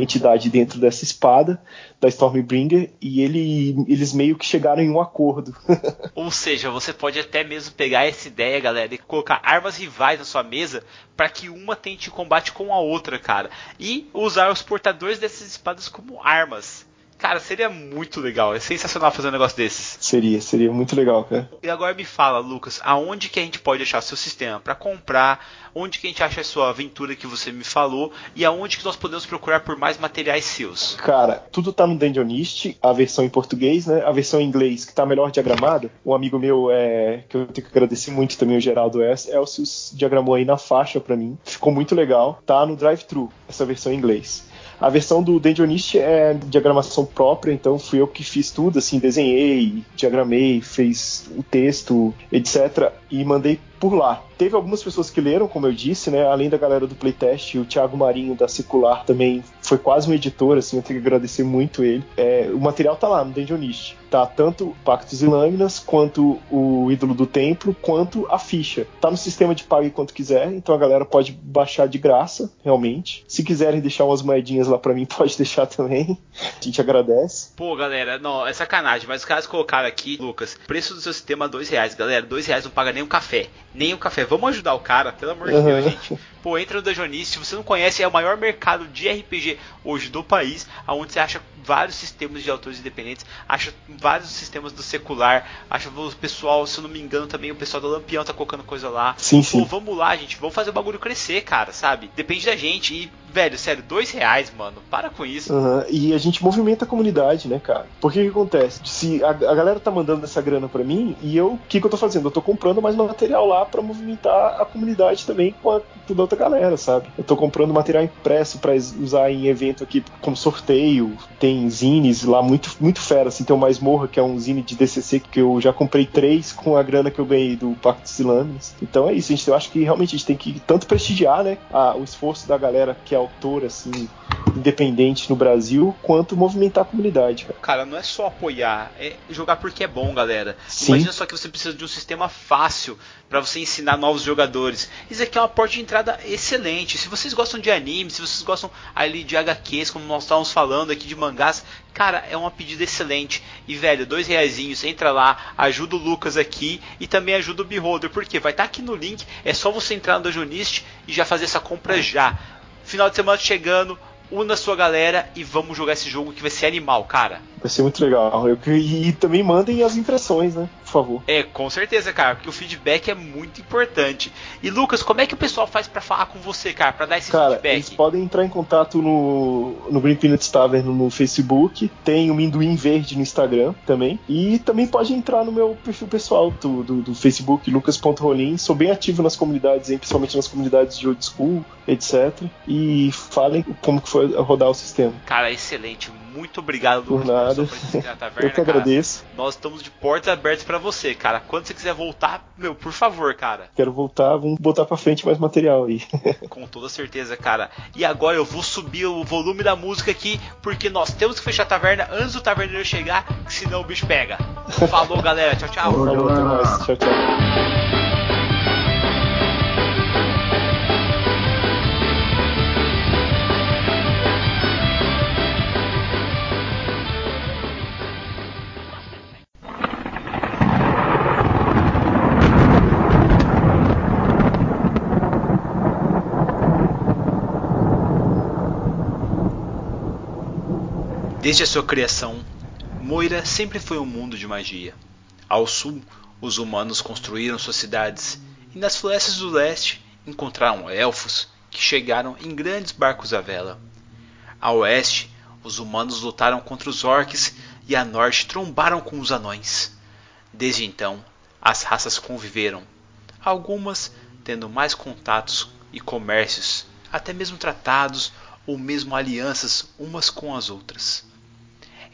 entidade dentro dessa espada da Stormbringer e ele, eles meio que chegaram em um acordo. Ou seja, você pode até mesmo pegar essa ideia, galera, e colocar armas rivais na sua mesa para que uma tente combate com a outra, cara, e usar os portadores dessas espadas como armas. Cara, seria muito legal. É sensacional fazer um negócio desses. Seria, seria muito legal, cara. E agora me fala, Lucas, aonde que a gente pode achar seu sistema para comprar? Onde que a gente acha a sua aventura que você me falou? E aonde que nós podemos procurar por mais materiais seus? Cara, tudo tá no Dungeonist, a versão em português, né? A versão em inglês, que tá melhor diagramada. Um amigo meu, é, que eu tenho que agradecer muito também, o Geraldo S. Elcius, diagramou aí na faixa para mim. Ficou muito legal. Tá no drive-thru, essa versão em inglês. A versão do Dungeonist é diagramação própria, então fui eu que fiz tudo, assim, desenhei, diagramei, fez o texto, etc. E mandei por lá. Teve algumas pessoas que leram, como eu disse, né? Além da galera do Playtest, o Thiago Marinho da Secular também foi quase um editor, assim, eu tenho que agradecer muito ele. É, o material tá lá no Dungeonist. Tá tanto Pactos e Lâminas, quanto o Ídolo do Templo, quanto a ficha. Tá no sistema de pague quanto quiser, então a galera pode baixar de graça, realmente. Se quiserem deixar umas moedinhas lá para mim, pode deixar também. A gente agradece. Pô, galera, não, é sacanagem, mas os caras colocaram aqui, Lucas, preço do seu sistema dois reais. Galera, dois reais não paga nem um café nem o café. Vamos ajudar o cara, pelo amor de Deus, gente. Pô, entra no Dungeonist. Se você não conhece, é o maior mercado de RPG hoje do país, onde você acha vários sistemas de autores independentes, acha vários sistemas do secular, acha o pessoal, se eu não me engano, também o pessoal do Lampião tá colocando coisa lá. Sim, sim. Pô, vamos lá, gente, vamos fazer o bagulho crescer, cara, sabe? Depende da gente. E, velho, sério, dois reais, mano, para com isso. Uhum. E a gente movimenta a comunidade, né, cara? Porque o que acontece? Se a, a galera tá mandando essa grana para mim, e eu, o que, que eu tô fazendo? Eu tô comprando mais material lá para movimentar a comunidade também com a, outra galera, sabe? Eu tô comprando material impresso para usar em evento aqui como sorteio, tem zines lá muito, muito fera, assim, tem o Mais Morra, que é um zine de DCC que eu já comprei três com a grana que eu ganhei do Pacto de Lâminas. Então é isso, gente, eu acho que realmente a gente tem que tanto prestigiar, né, a, o esforço da galera que é autora, assim, independente no Brasil, quanto movimentar a comunidade. Cara, cara não é só apoiar, é jogar porque é bom, galera. Sim. Imagina só que você precisa de um sistema fácil para você ensinar novos jogadores. Isso aqui é uma porta de entrada excelente. Se vocês gostam de anime, se vocês gostam ali de HQs, como nós estávamos falando aqui de mangás, cara, é uma pedida excelente. E velho, dois reaisinhos, entra lá, ajuda o Lucas aqui e também ajuda o Beholder, porque vai estar tá aqui no link, é só você entrar no Dungeonist e já fazer essa compra já. Final de semana chegando, una sua galera e vamos jogar esse jogo que vai ser animal, cara. Vai ser muito legal. Eu, e também mandem as impressões, né? Favor. É, com certeza, cara, porque o feedback é muito importante. E Lucas, como é que o pessoal faz para falar com você, cara, para dar esse cara, feedback? Eles podem entrar em contato no, no Green Peanuts Tavern no Facebook, tem o Minduim Verde no Instagram também. E também pode entrar no meu perfil pessoal do, do, do Facebook, lucas.rolim. Sou bem ativo nas comunidades, principalmente nas comunidades de old school, etc. E falem como que foi rodar o sistema. Cara, excelente, muito obrigado Por nada. Eu que agradeço. Nós estamos de portas abertas para você, cara. Quando você quiser voltar, meu, por favor, cara. Quero voltar, vamos botar para frente mais material aí. Com toda certeza, cara. E agora eu vou subir o volume da música aqui, porque nós temos que fechar a taverna antes do taverneiro chegar, senão o bicho pega. Falou, galera. Tchau, tchau. Falou, até mais. Tchau, tchau. Desde a sua criação, Moira sempre foi um mundo de magia. Ao sul, os humanos construíram suas cidades, e nas florestas do leste encontraram elfos que chegaram em grandes barcos à vela. A oeste, os humanos lutaram contra os orcs e a norte trombaram com os anões. Desde então, as raças conviveram, algumas tendo mais contatos e comércios, até mesmo tratados ou mesmo alianças umas com as outras.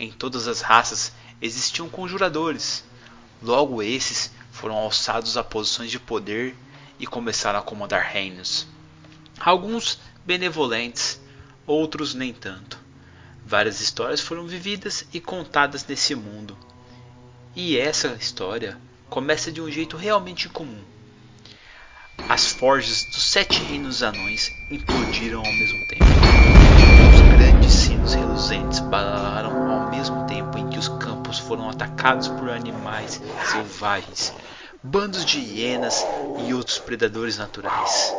Em todas as raças existiam conjuradores. Logo esses foram alçados a posições de poder e começaram a comandar reinos. Alguns benevolentes, outros nem tanto. Várias histórias foram vividas e contadas nesse mundo. E essa história começa de um jeito realmente comum. As forjas dos sete reinos anões implodiram ao mesmo tempo. Os grandes sinos reluzentes balaram ao mesmo tempo em que os campos foram atacados por animais selvagens, bandos de hienas e outros predadores naturais.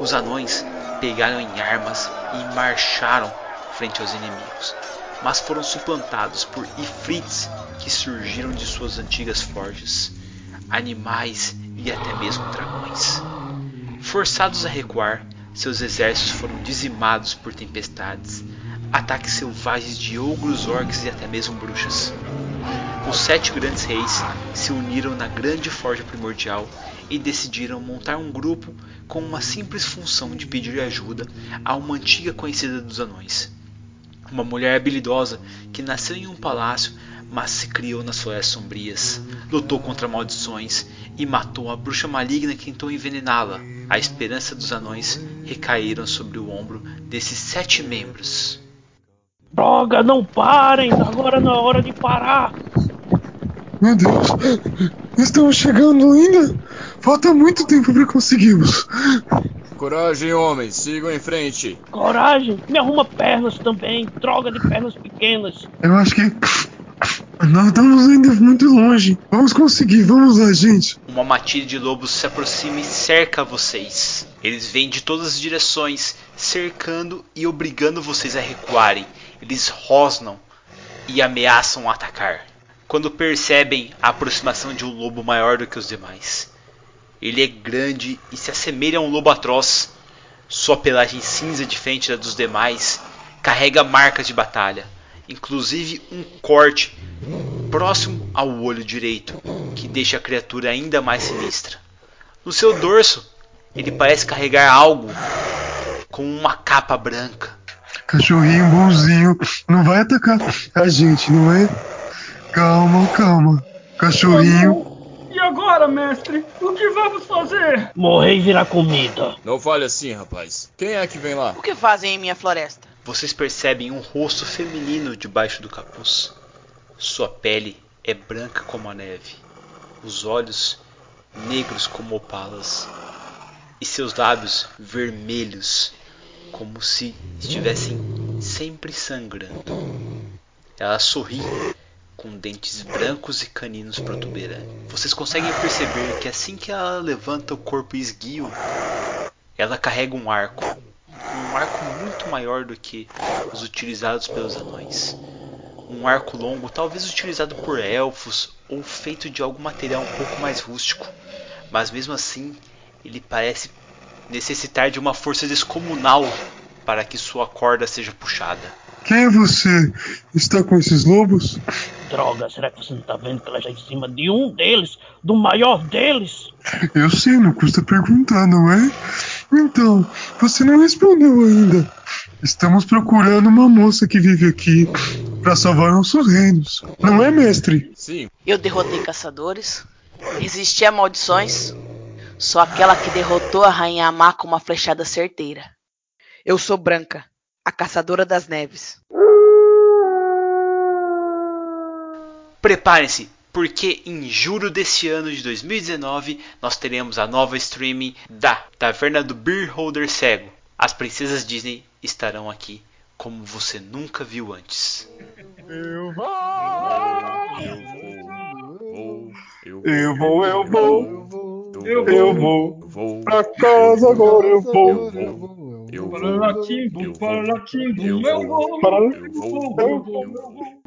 Os anões pegaram em armas e marcharam frente aos inimigos, mas foram suplantados por ifrits que surgiram de suas antigas forjas, animais e até mesmo dragões. Forçados a recuar, seus exércitos foram dizimados por tempestades, ataques selvagens de ogros, orcs e até mesmo bruxas. Os sete grandes reis se uniram na grande forja primordial e decidiram montar um grupo com uma simples função de pedir ajuda a uma antiga conhecida dos anões. Uma mulher habilidosa que nasceu em um palácio, mas se criou nas florestas sombrias, lutou contra maldições e matou a bruxa maligna que tentou envenená-la. A esperança dos anões recaíram sobre o ombro desses sete membros. Droga, não parem! Agora não é hora de parar! Meu Deus, estamos chegando ainda? Falta muito tempo para conseguirmos. Coragem, homens, sigam em frente. Coragem? Me arruma pernas também. Droga de pernas pequenas. Eu acho que. Nós estamos ainda muito longe. Vamos conseguir, vamos lá, gente. Uma matilha de lobos se aproxima e cerca vocês. Eles vêm de todas as direções, cercando e obrigando vocês a recuarem. Eles rosnam e ameaçam atacar. Quando percebem a aproximação de um lobo maior do que os demais. Ele é grande e se assemelha a um lobo atroz. Sua pelagem cinza diferente da dos demais carrega marcas de batalha, inclusive um corte próximo ao olho direito, que deixa a criatura ainda mais sinistra. No seu dorso, ele parece carregar algo com uma capa branca. Cachorrinho bonzinho, não vai atacar a gente, não é? Calma, calma. Cachorrinho. E agora, mestre? O que vamos fazer? Morrer e virar comida. Não fale assim, rapaz. Quem é que vem lá? O que fazem em minha floresta? Vocês percebem um rosto feminino debaixo do capuz. Sua pele é branca como a neve, os olhos negros como opalas e seus lábios vermelhos como se estivessem sempre sangrando. Ela sorri com dentes brancos e caninos protuberantes. Vocês conseguem perceber que assim que ela levanta o corpo esguio, ela carrega um arco. Um arco muito maior do que os utilizados pelos anões. Um arco longo, talvez utilizado por elfos ou feito de algum material um pouco mais rústico. Mas mesmo assim, ele parece necessitar de uma força descomunal para que sua corda seja puxada. Quem é você? Está com esses lobos? Droga, será que você não tá vendo que ela está em cima de um deles? Do maior deles? Eu sei, não custa perguntar, não é? Então, você não respondeu ainda. Estamos procurando uma moça que vive aqui. pra salvar nossos reinos. Não é, mestre? Sim. Eu derrotei caçadores, resisti a maldições. Sou aquela que derrotou a Rainha Má com uma flechada certeira. Eu sou Branca, a caçadora das neves. Preparem-se, porque em julho desse ano de 2019 nós teremos a nova streaming da Taverna do Beer Holder Cego. As princesas Disney estarão aqui como você nunca viu antes. Eu vou, Eu vou, eu vou, Eu eu vou. vou. Pra casa agora eu vou. Eu vou. Eu vou. Para Latimbo, Eu para vou. Latimbo, Eu eu vou. vou. Para Eu vou. eu vou. Eu vou.